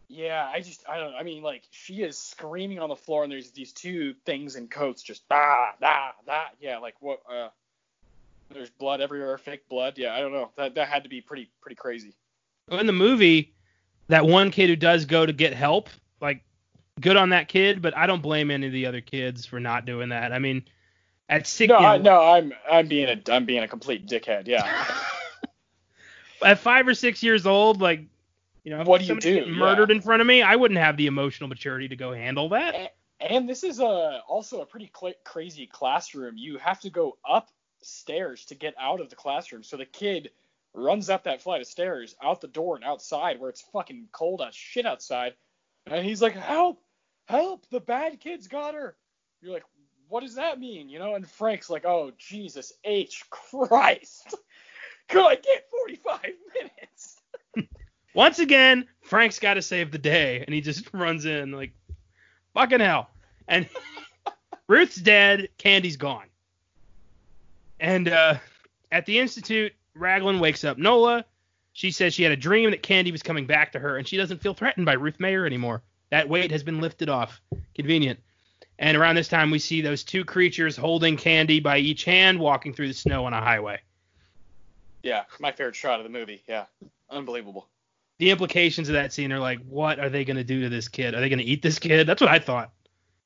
Speaker 2: Yeah, I just I don't. I mean, like she is screaming on the floor, and there's these two things in coats just ah ah ah. Yeah, like what? Uh, there's blood everywhere, fake blood. Yeah, I don't know. That that had to be pretty pretty crazy.
Speaker 1: in the movie, that one kid who does go to get help, like, good on that kid, but I don't blame any of the other kids for not doing that. I mean, at six,
Speaker 2: No,
Speaker 1: you know,
Speaker 2: I, no, I'm I'm being a I'm being a complete dickhead. Yeah. [laughs]
Speaker 1: at five or six years old, like, you know,
Speaker 2: What do you do?
Speaker 1: murdered
Speaker 2: Yeah.
Speaker 1: in front of me, I wouldn't have the emotional maturity to go handle that.
Speaker 2: A- and this is a also a pretty cl- crazy classroom. You have to go upstairs to get out of the classroom. So the kid runs up that flight of stairs, out the door and outside where it's fucking cold as shit outside. And he's like, "Help! Help! The bad kids got her." You're like, "What does that mean?" You know? And Frank's like, "Oh Jesus H Christ! [laughs] Could I get 45 minutes?" [laughs]
Speaker 1: Once again, Frank's got to save the day, and he just [laughs] runs in like, fucking hell. And [laughs] Ruth's dead, Candy's gone. And uh, at the institute, Raglan wakes up Nola. She says she had a dream that Candy was coming back to her, and she doesn't feel threatened by Ruth Mayer anymore. That weight has been lifted off. Convenient. And around this time, we see those two creatures holding Candy by each hand, walking through the snow on a highway.
Speaker 2: Yeah, my favorite shot of the movie. Yeah, unbelievable.
Speaker 1: the implications of that scene are like, what are they going to do to this kid? Are they going to eat this kid? That's what I thought.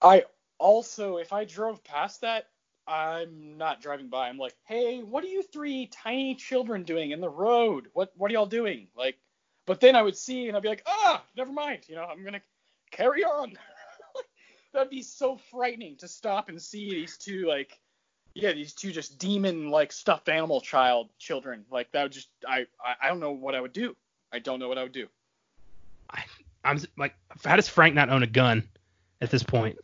Speaker 2: I also, if I drove past that, I'm not driving by. I'm like, hey, what are you three tiny children doing in the road? What what are y'all doing? Like, but then I would see and I'd be like, ah, never mind. You know, I'm gonna carry on. [laughs] That'd be so frightening to stop and see these two like, yeah, these two just demon like stuffed animal child children. Like that would just, I I, I don't know what I would do. I don't know what I would do.
Speaker 1: I'm like, how does Frank not own a gun at this point?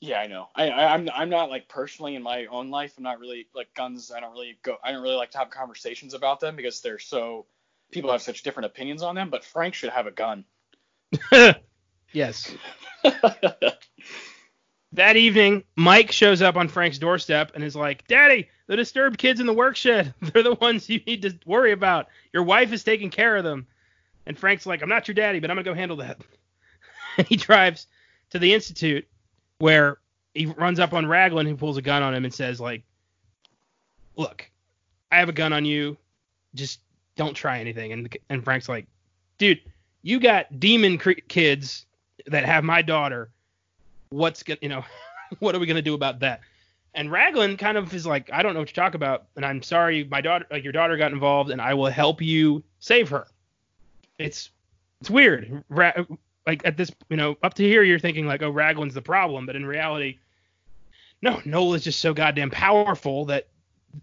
Speaker 2: Yeah, I know. I, I I'm I'm not like personally in my own life. I'm not really like guns. I don't really go. I don't really like to have conversations about them because they're so people have such different opinions on them. But Frank should have a gun. [laughs]
Speaker 1: yes. [laughs] That evening, Mike shows up on Frank's doorstep and is like, Daddy, the disturbed kids in the work shed, [laughs] they're the ones you need to worry about. Your wife is taking care of them. And Frank's like, I'm not your daddy, but I'm going to go handle that. [laughs] He drives to the Institute where he runs up on Raglan, who pulls a gun on him and says, like, look, I have a gun on you. Just don't try anything. And, and Frank's like, dude, you got demon cre- kids that have my daughter what's gonna you know [laughs] what are we gonna do about that? And raglan kind of is like i don't know what to talk about and i'm sorry my daughter like your daughter got involved and i will help you save her. It's it's weird. Ra- like at this you know up to here you're thinking like oh raglan's the problem but in reality no nola's just so goddamn powerful that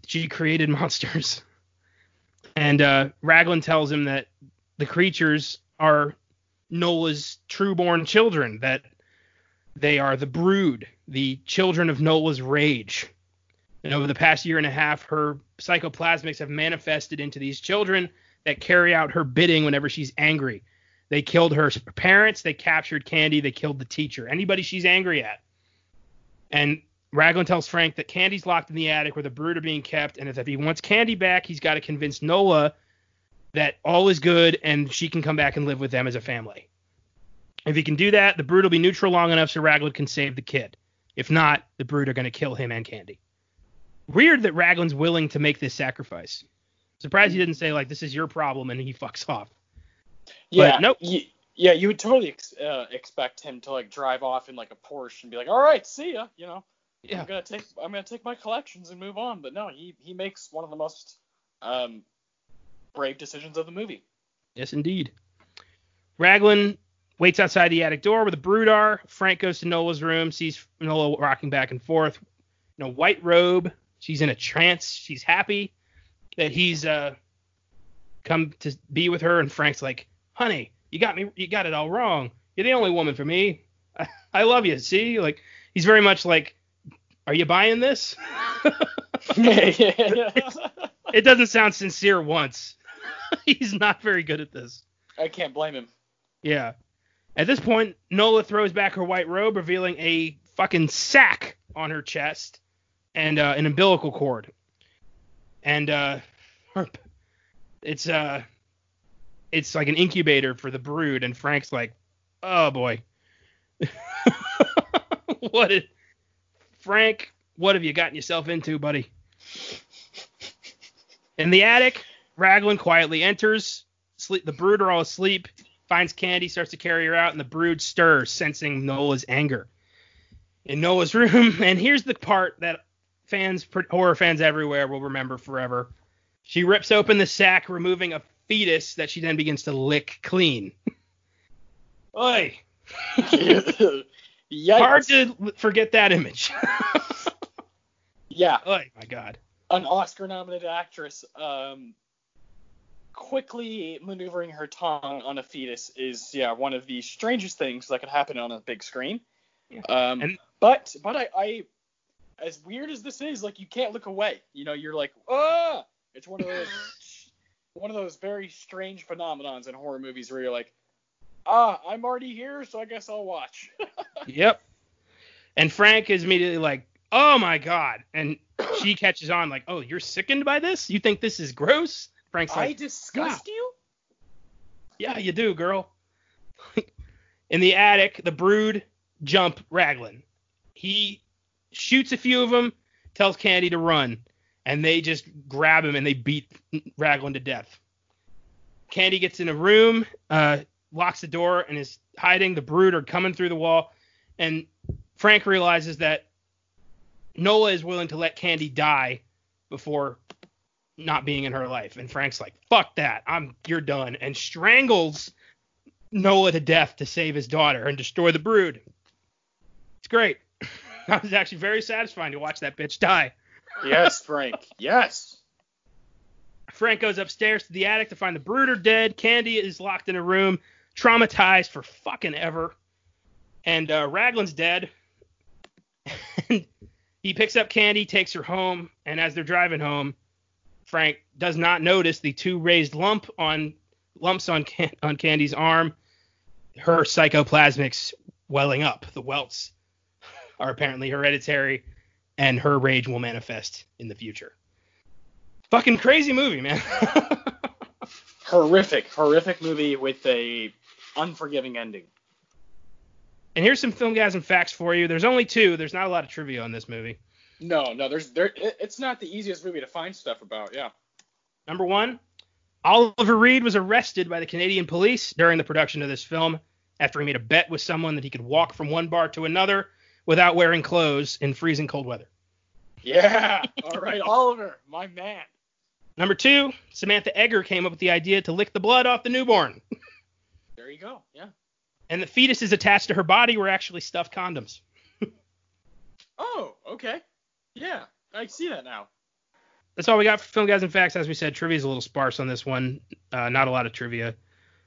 Speaker 1: she created [laughs] monsters. And uh raglan tells him that the creatures are nola's trueborn children that they are the brood, the children of Nola's rage. And over the past year and a half, her psychoplasmics have manifested into these children that carry out her bidding whenever she's angry. They killed her parents, they captured Candy, they killed the teacher, anybody she's angry at. And Raglan tells Frank that Candy's locked in the attic where the brood are being kept, and if he wants Candy back, he's got to convince Nola that all is good and she can come back and live with them as a family. If he can do that, the brood will be neutral long enough so Raglan can save the kid. If not, the brood are going to kill him and Candy. Weird that Raglan's willing to make this sacrifice. Surprised he didn't say like this is your problem and he fucks off.
Speaker 2: Yeah.
Speaker 1: nope.
Speaker 2: y- yeah, you would totally ex- uh, expect him to like drive off in like a Porsche and be like, "All right, see ya," you know.
Speaker 1: Yeah.
Speaker 2: I'm gonna take I'm gonna take my collections and move on. But no, he he makes one of the most um brave decisions of the movie.
Speaker 1: Yes, indeed. Raglan waits outside the attic door with a brood are. Frank goes to Nola's room, sees Nola rocking back and forth. in a white robe, She's in a trance. She's happy that he's uh come to be with her, and Frank's like, "Honey, you got me. You got it all wrong. You're the only woman for me. I, I love you. See, like he's very much like, are you buying this? [laughs] [laughs] it doesn't sound sincere once. [laughs] he's not very good at this.
Speaker 2: I can't blame him.
Speaker 1: Yeah. At this point, Nola throws back her white robe, revealing a fucking sack on her chest and uh, an umbilical cord. And uh, it's uh, it's like an incubator for the brood. And Frank's like, oh boy, [laughs] what Frank? What have you gotten yourself into, buddy? In the attic, Raglan quietly enters. Sleep, the brood are all asleep. Finds Candy, starts to carry her out, and the brood stirs, sensing Nola's anger. In Nola's [laughs] room, and here's the part that fans, horror fans everywhere, will remember forever. She rips open the sack, removing a fetus that she then begins to lick clean. [laughs] Oi. [laughs] Hard to forget that image.
Speaker 2: yeah.
Speaker 1: Oh my god.
Speaker 2: An Oscar-nominated actress um, quickly maneuvering her tongue on a fetus is yeah one of the strangest things that could happen on a big screen. Yeah. Um, and, but but I, I as weird as this is, like you can't look away. You know, you're like, ah. It's one of those [laughs] one of those very strange phenomenons in horror movies where you're like, ah, I'm already here, so I guess I'll watch. [laughs]
Speaker 1: yep. And Frank is immediately like, oh my god, and she catches on like, oh, you're sickened by this? You think this is gross? Frank's like,
Speaker 2: I disgust yeah. you?
Speaker 1: Yeah, you do, girl. in the attic, the brood jump Raglan. He shoots a few of them, tells Candy to run, and they just grab him and they beat Raglan to death. Candy gets in a room, uh, locks the door, and is hiding. The brood are coming through the wall, and Frank realizes that Nola is willing to let Candy die before not being in her life. And Frank's like, "Fuck that! I'm you're done," and strangles Nola to death to save his daughter and destroy the brood. It's great. [laughs] that was actually very satisfying to watch that bitch die.
Speaker 2: yes, Frank. Yes. [laughs]
Speaker 1: Frank goes upstairs to the attic to find the brooder dead. Candy is locked in a room, traumatized for fucking ever. And uh, Raglan's dead. [laughs] and he picks up Candy, takes her home, and as they're driving home, Frank does not notice the two raised lump on lumps on Can- on Candy's arm. Her psychoplasmics welling up. The welts are apparently hereditary, and her rage will manifest in the future. Fucking crazy movie, man. [laughs]
Speaker 2: horrific, horrific movie with a unforgiving ending.
Speaker 1: And here's some Filmgazm facts for you. There's only two. There's not a lot of trivia on this movie.
Speaker 2: No, no, there's there. It's not the easiest movie to find stuff about. Yeah.
Speaker 1: Number one, Oliver Reed was arrested by the Canadian police during the production of this film after he made a bet with someone that he could walk from one bar to another without wearing clothes in freezing cold weather.
Speaker 2: Yeah. All right, [laughs] Oliver, my man.
Speaker 1: Number two, Samantha Eggar came up with the idea to lick the blood off the newborn.
Speaker 2: there you go. Yeah.
Speaker 1: And the fetuses attached to her body were actually stuffed condoms. [laughs]
Speaker 2: oh, okay. Yeah, I see that now.
Speaker 1: That's all we got for Filmgazm facts. As we said, trivia is a little sparse on this one. Uh, not a lot of trivia,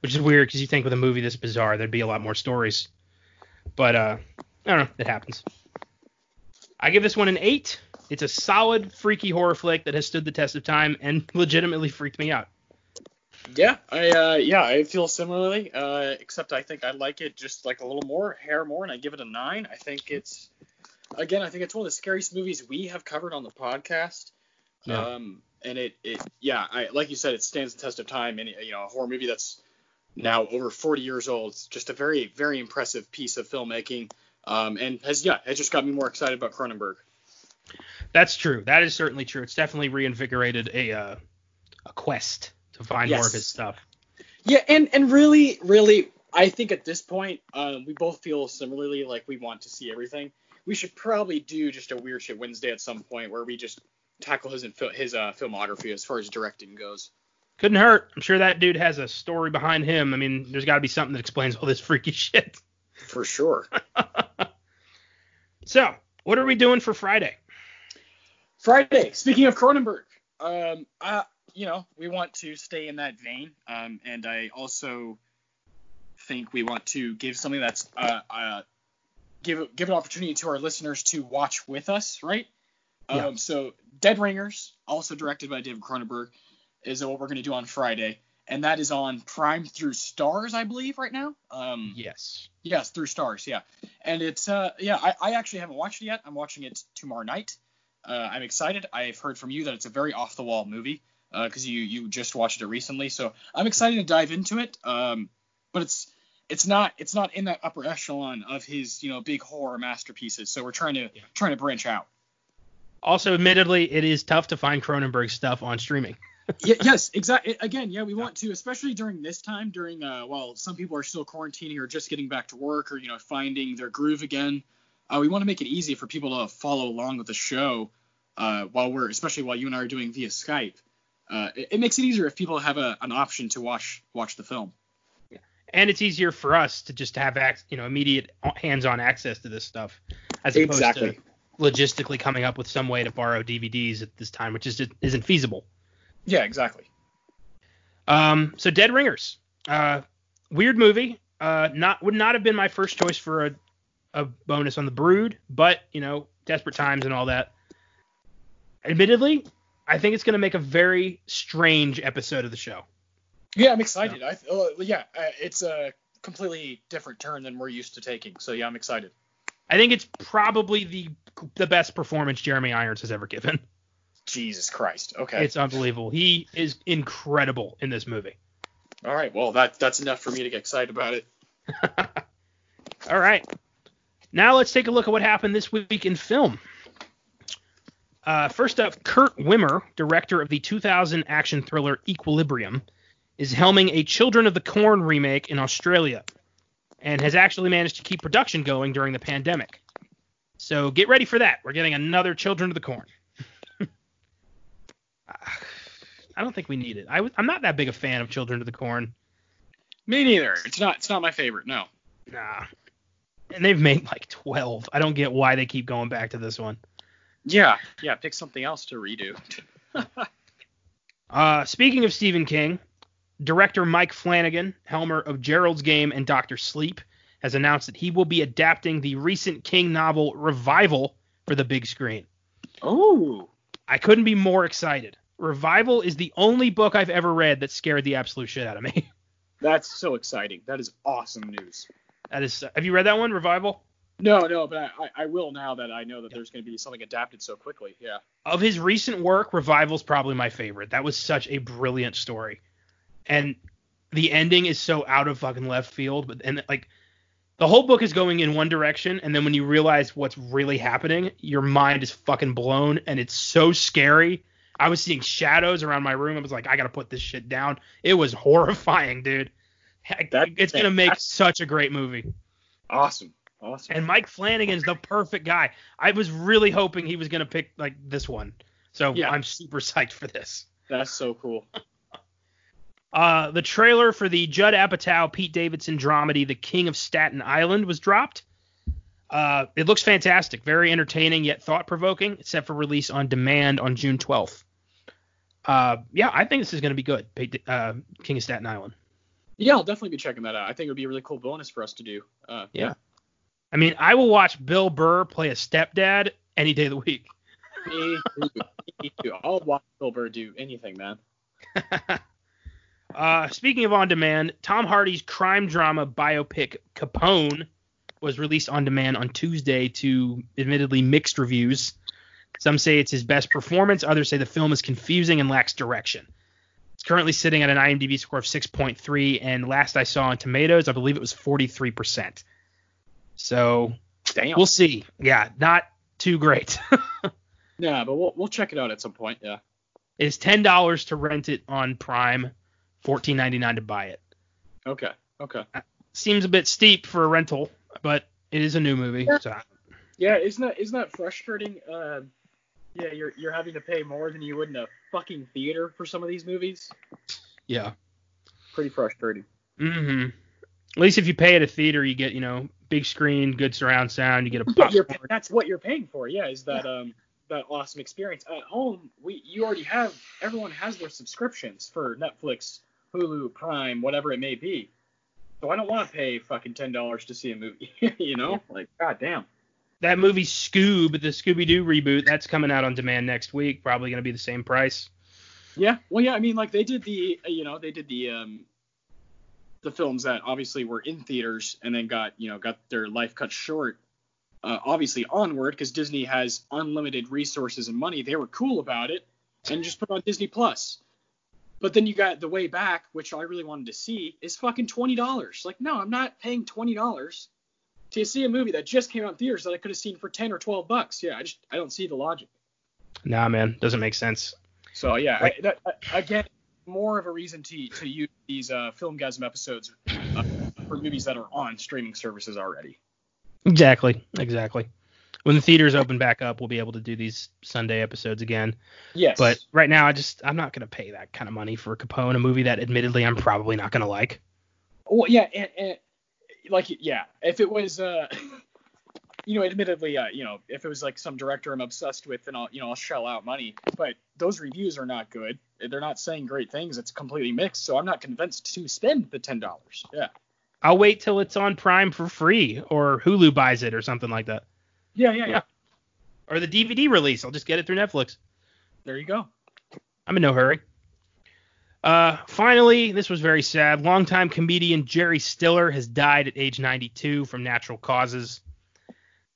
Speaker 1: which is weird because you think with a movie this bizarre there'd be a lot more stories. But uh, I don't know. It happens. I give this one an eight. It's a solid, freaky horror flick that has stood the test of time and [laughs] legitimately freaked me out.
Speaker 2: Yeah, I uh, yeah, I feel similarly. Uh, except I think I like it just like a little more, hair more, and I give it a nine. I think it's again, I think it's one of the scariest movies we have covered on the podcast. Yeah. Um, and it, it, yeah, I, like you said, it stands the test of time. And you know, a horror movie that's now over 40 years old. It's just a very, very impressive piece of filmmaking. Um, and has, yeah, it just got me more excited about Cronenberg.
Speaker 1: That's true. That is certainly true. It's definitely reinvigorated a, uh, a quest to find yes. more of his stuff.
Speaker 2: Yeah, and and really, really, I think at this point, um, we both feel similarly like we want to see everything we should probably do just a weird shit Wednesday at some point where we just tackle his his uh, filmography as far as directing goes.
Speaker 1: Couldn't hurt. I'm sure that dude has a story behind him. I mean, there's got to be something that explains all this freaky [laughs] shit.
Speaker 2: For sure. [laughs]
Speaker 1: so, what are we doing for Friday?
Speaker 2: Friday. Speaking of Cronenberg, um, I, you know, we want to stay in that vein, um, and I also think we want to give something that's uh, uh, give give an opportunity to our listeners to watch with us, right?
Speaker 1: Yeah.
Speaker 2: Um, so Dead Ringers, also directed by David Cronenberg, is what we're going to do on Friday, and that is on Prime through Starz, I believe, right now. Um,
Speaker 1: Yes.
Speaker 2: Yes, through Starz, yeah. And it's uh yeah, I, I actually haven't watched it yet. I'm watching it tomorrow night. Uh, I'm excited. I've heard from you that it's a very off the wall movie because you you just watched it recently. So I'm excited to dive into it. Um, but it's it's not it's not in that upper echelon of his you know big horror masterpieces. So we're trying to
Speaker 1: Yeah.
Speaker 2: trying to branch out.
Speaker 1: Also, admittedly, it is tough to find Cronenberg stuff on streaming.
Speaker 2: yeah, [laughs] yes, exactly. Again, yeah, we want to, especially during this time, during uh, while some people are still quarantining or just getting back to work or you know finding their groove again. Uh, we want to make it easy for people to follow along with the show uh, while we're, especially while you and I are doing via Skype. Uh, it, it makes it easier if people have a, an option to watch watch the film.
Speaker 1: And it's easier for us to just have ac- you know immediate hands-on access to this stuff as opposed
Speaker 2: Exactly.
Speaker 1: to logistically coming up with some way to borrow DVDs at this time, which is just isn't feasible.
Speaker 2: Yeah, exactly.
Speaker 1: Um, so Dead Ringers, uh, weird movie. Uh, not would not have been my first choice for a, a bonus on the Brood, but you know, desperate times and all that. Admittedly, I think it's going to make a very strange episode of the show.
Speaker 2: Yeah, I'm excited. I uh, yeah, uh, it's a completely different turn than we're used to taking. So yeah, I'm excited.
Speaker 1: I think it's probably the the best performance Jeremy Irons has ever given.
Speaker 2: Jesus Christ. Okay.
Speaker 1: It's unbelievable. He is incredible in this movie.
Speaker 2: All right. Well, that that's enough for me to get excited about it. [laughs]
Speaker 1: All right. Now let's take a look at what happened this week in film. Uh, first up, Kurt Wimmer, director of the 2000 action thriller Equilibrium, is helming a Children of the Corn remake in Australia and has actually managed to keep production going during the pandemic. So get ready for that. We're getting another Children of the Corn. [sighs] I don't think we need it. I, w- I'm not that big a fan of Children of the Corn.
Speaker 2: Me neither. It's not it's not my favorite. No.
Speaker 1: Nah. And they've made like 12. I don't get why they keep going back to this one.
Speaker 2: Yeah. Yeah. Pick something else to redo. [laughs]
Speaker 1: Uh, speaking of Stephen King, director Mike Flanagan, helmer of Gerald's Game and Doctor Sleep, has announced that he will be adapting the recent King novel Revival for the big screen.
Speaker 2: oh.
Speaker 1: I couldn't be more excited. Revival is the only book I've ever read that scared the absolute shit out of me. [laughs]
Speaker 2: That's so exciting. That is awesome news.
Speaker 1: That is, have you read that one, Revival?
Speaker 2: No, no, but I, I, will now that I know that there's going to be something adapted so quickly. Yeah.
Speaker 1: of his recent work, Revival's probably my favorite. That was such a brilliant story. And the ending is so out of fucking left field, but and like the whole book is going in one direction, and then when you realize what's really happening, your mind is fucking blown, and it's so scary. I was seeing shadows around my room. I was like, I gotta put this shit down. It was [laughs] horrifying, dude. It's gonna make such a great movie.
Speaker 2: Awesome. Awesome.
Speaker 1: And Mike Flanagan's the perfect guy. I was really hoping he was gonna pick like this one. So
Speaker 2: Yeah.
Speaker 1: I'm super psyched for this.
Speaker 2: That's so cool. [laughs]
Speaker 1: Uh, the trailer for the Judd Apatow Pete Davidson dramedy The King of Staten Island was dropped. Uh, it looks fantastic, very entertaining yet thought provoking. It's set for release on demand on June 12th. Uh, yeah, I think this is going to be good. Pete, uh, King of Staten Island.
Speaker 2: Yeah, I'll definitely be checking that out. I think it would be a really cool bonus for us to do. Uh,
Speaker 1: Yeah. I mean, I will watch Bill Burr play a stepdad any day of the week.
Speaker 2: Me too. Me too. I'll watch Bill Burr do anything, man. [laughs]
Speaker 1: Uh, speaking of on demand, Tom Hardy's crime drama biopic Capone was released on demand on Tuesday to admittedly mixed reviews. Some say it's his best performance, others say the film is confusing and lacks direction. It's currently sitting at an IMDb score of 6.3, and last I saw on Tomatoes, I believe it was 43%. So
Speaker 2: Damn.
Speaker 1: we'll see. Yeah, not too great. [laughs]
Speaker 2: yeah, but we'll we'll check it out at some point. Yeah.
Speaker 1: it's $10 to rent it on Prime, $14.99 to buy it.
Speaker 2: Okay. Okay.
Speaker 1: seems a bit steep for a rental, but it is a new movie.
Speaker 2: Yeah.
Speaker 1: So
Speaker 2: Yeah, isn't that isn't that frustrating? Uh, yeah, you're you're having to pay more than you would in a fucking theater for some of these movies.
Speaker 1: yeah.
Speaker 2: Pretty frustrating.
Speaker 1: Mm hmm At least if you pay at a theater, you get you know big screen, good surround sound. You get a popcorn.
Speaker 2: that's what you're paying for. Yeah, is that um that awesome experience. At home, we you already have everyone has their subscriptions for Netflix, Hulu, Prime, whatever it may be. So I don't want to pay fucking ten dollars to see a movie. [laughs] you know, like goddamn.
Speaker 1: That movie Scoob, the Scooby Doo reboot, that's coming out on demand next week. Probably going to be the same price.
Speaker 2: Yeah, well, yeah. I mean, like they did the, you know, they did the um, the films that obviously were in theaters and then got, you know, got their life cut short. Uh, obviously, onward because Disney has unlimited resources and money. They were cool about it and just put on Disney Plus. But then you got the way back, which I really wanted to see, is fucking twenty dollars. Like, no, I'm not paying twenty dollars to see a movie that just came out in theaters that I could have seen for ten or twelve bucks. Yeah, I just I don't see the logic.
Speaker 1: Nah, man, doesn't make sense.
Speaker 2: So yeah, I, that, again, more of a reason to to use these uh, Filmgazm episodes uh, for movies that are on streaming services already.
Speaker 1: Exactly, exactly. When the theaters open back up, we'll be able to do these Sunday episodes again.
Speaker 2: Yes.
Speaker 1: But right now, I just I'm not gonna pay that kind of money for Capone, a movie that admittedly I'm probably not gonna like.
Speaker 2: Well, yeah, and, and like yeah, if it was uh [laughs] you know, admittedly, uh, you know, if it was like some director I'm obsessed with, then I'll, you know, I'll shell out money. But those reviews are not good. They're not saying great things. It's completely mixed. So I'm not convinced to spend the ten dollars. Yeah.
Speaker 1: I'll wait till it's on Prime for free, or Hulu buys it, or something like that.
Speaker 2: Yeah, yeah, yeah.
Speaker 1: Or the DVD release. I'll just get it through Netflix.
Speaker 2: There you go.
Speaker 1: I'm in no hurry. Uh, finally, this was very sad. Longtime comedian Jerry Stiller has died at age 92 from natural causes.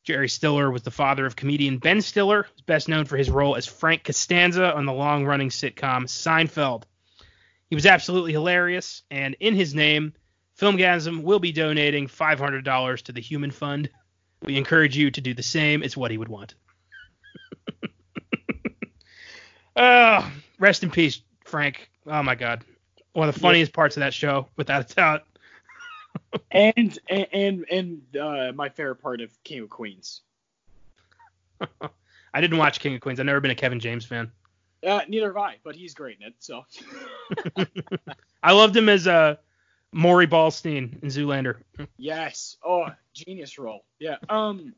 Speaker 1: Jerry Stiller was the father of comedian Ben Stiller, who's best known for his role as Frank Costanza on the long running sitcom Seinfeld. He was absolutely hilarious, and in his name, Filmgazm will be donating $500 to the Human Fund. We encourage you to do the same. It's what he would want. oh, [laughs] rest in peace, Frank. Oh my God, one of the funniest parts of that show, without a doubt. [laughs]
Speaker 2: and and and uh, my favorite part of King of Queens. [laughs]
Speaker 1: I didn't watch King of Queens. I've never been a Kevin James fan.
Speaker 2: Uh, neither have I, but he's great in it. So.
Speaker 1: I loved him as uh, Maury Ballstein in Zoolander.
Speaker 2: yes. Oh, genius role. Yeah. Um.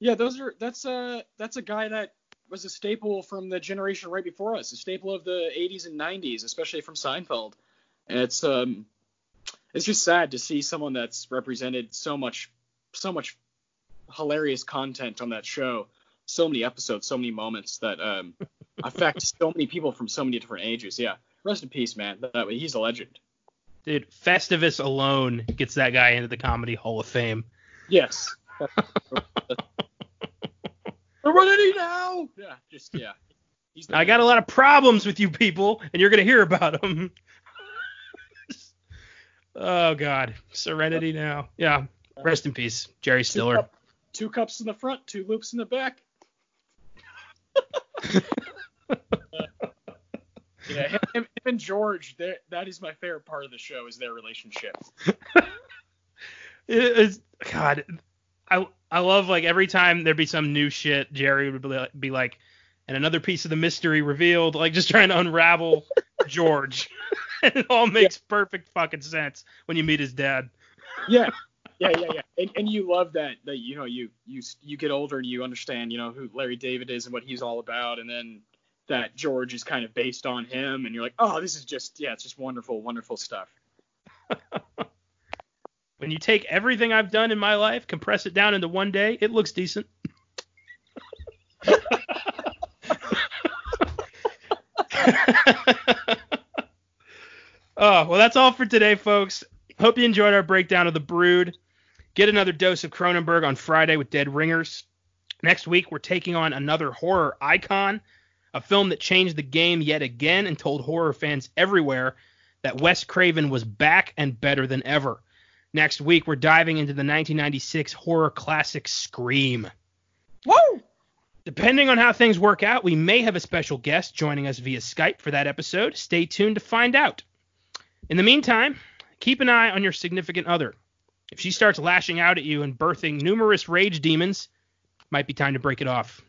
Speaker 2: Yeah, those are that's a that's a guy that was a staple from the generation right before us, a staple of the 80s and 90s, especially from Seinfeld. And it's um it's just sad to see someone that's represented so much so much hilarious content on that show so many episodes so many moments that um [laughs] affect so many people from so many different ages yeah rest in peace man that, he's a legend
Speaker 1: dude festivus alone gets that guy into the comedy hall of fame
Speaker 2: yes [laughs] serenity now yeah just yeah
Speaker 1: I got a lot of problems with you people, and you're gonna hear about them. [laughs] Oh God, Serenity now. Yeah, rest in peace, Jerry Stiller.
Speaker 2: Two, cup, two cups in the front, two loops in the back. [laughs] yeah, him, him, and George, that is my favorite part of the show is their relationship.
Speaker 1: it is God, I I love like every time there'd be some new shit, Jerry would be like, and another piece of the mystery revealed, like just trying to unravel [laughs] George. [laughs] it all makes yeah. perfect fucking sense when you meet his dad.
Speaker 2: yeah, [laughs] yeah, yeah, yeah. And, and you love that that you know you you you get older and you understand you know who Larry David is and what he's all about, and then that George is kind of based on him, and you're like, oh, this is just yeah, it's just wonderful, wonderful stuff. [laughs]
Speaker 1: when you take everything I've done in my life, compress it down into one day, it looks decent. [laughs] Oh, well, that's all for today, folks. Hope you enjoyed our breakdown of The Brood. Get another dose of Cronenberg on Friday with Dead Ringers. Next week, we're taking on another horror icon, a film that changed the game yet again and told horror fans everywhere that Wes Craven was back and better than ever. Next week, we're diving into the 1996 horror classic Scream.
Speaker 2: Woo!
Speaker 1: Depending on how things work out, we may have a special guest joining us via Skype for that episode. Stay tuned to find out. In the meantime, keep an eye on your significant other. If she starts lashing out at you and birthing numerous rage demons, might be time to break it off.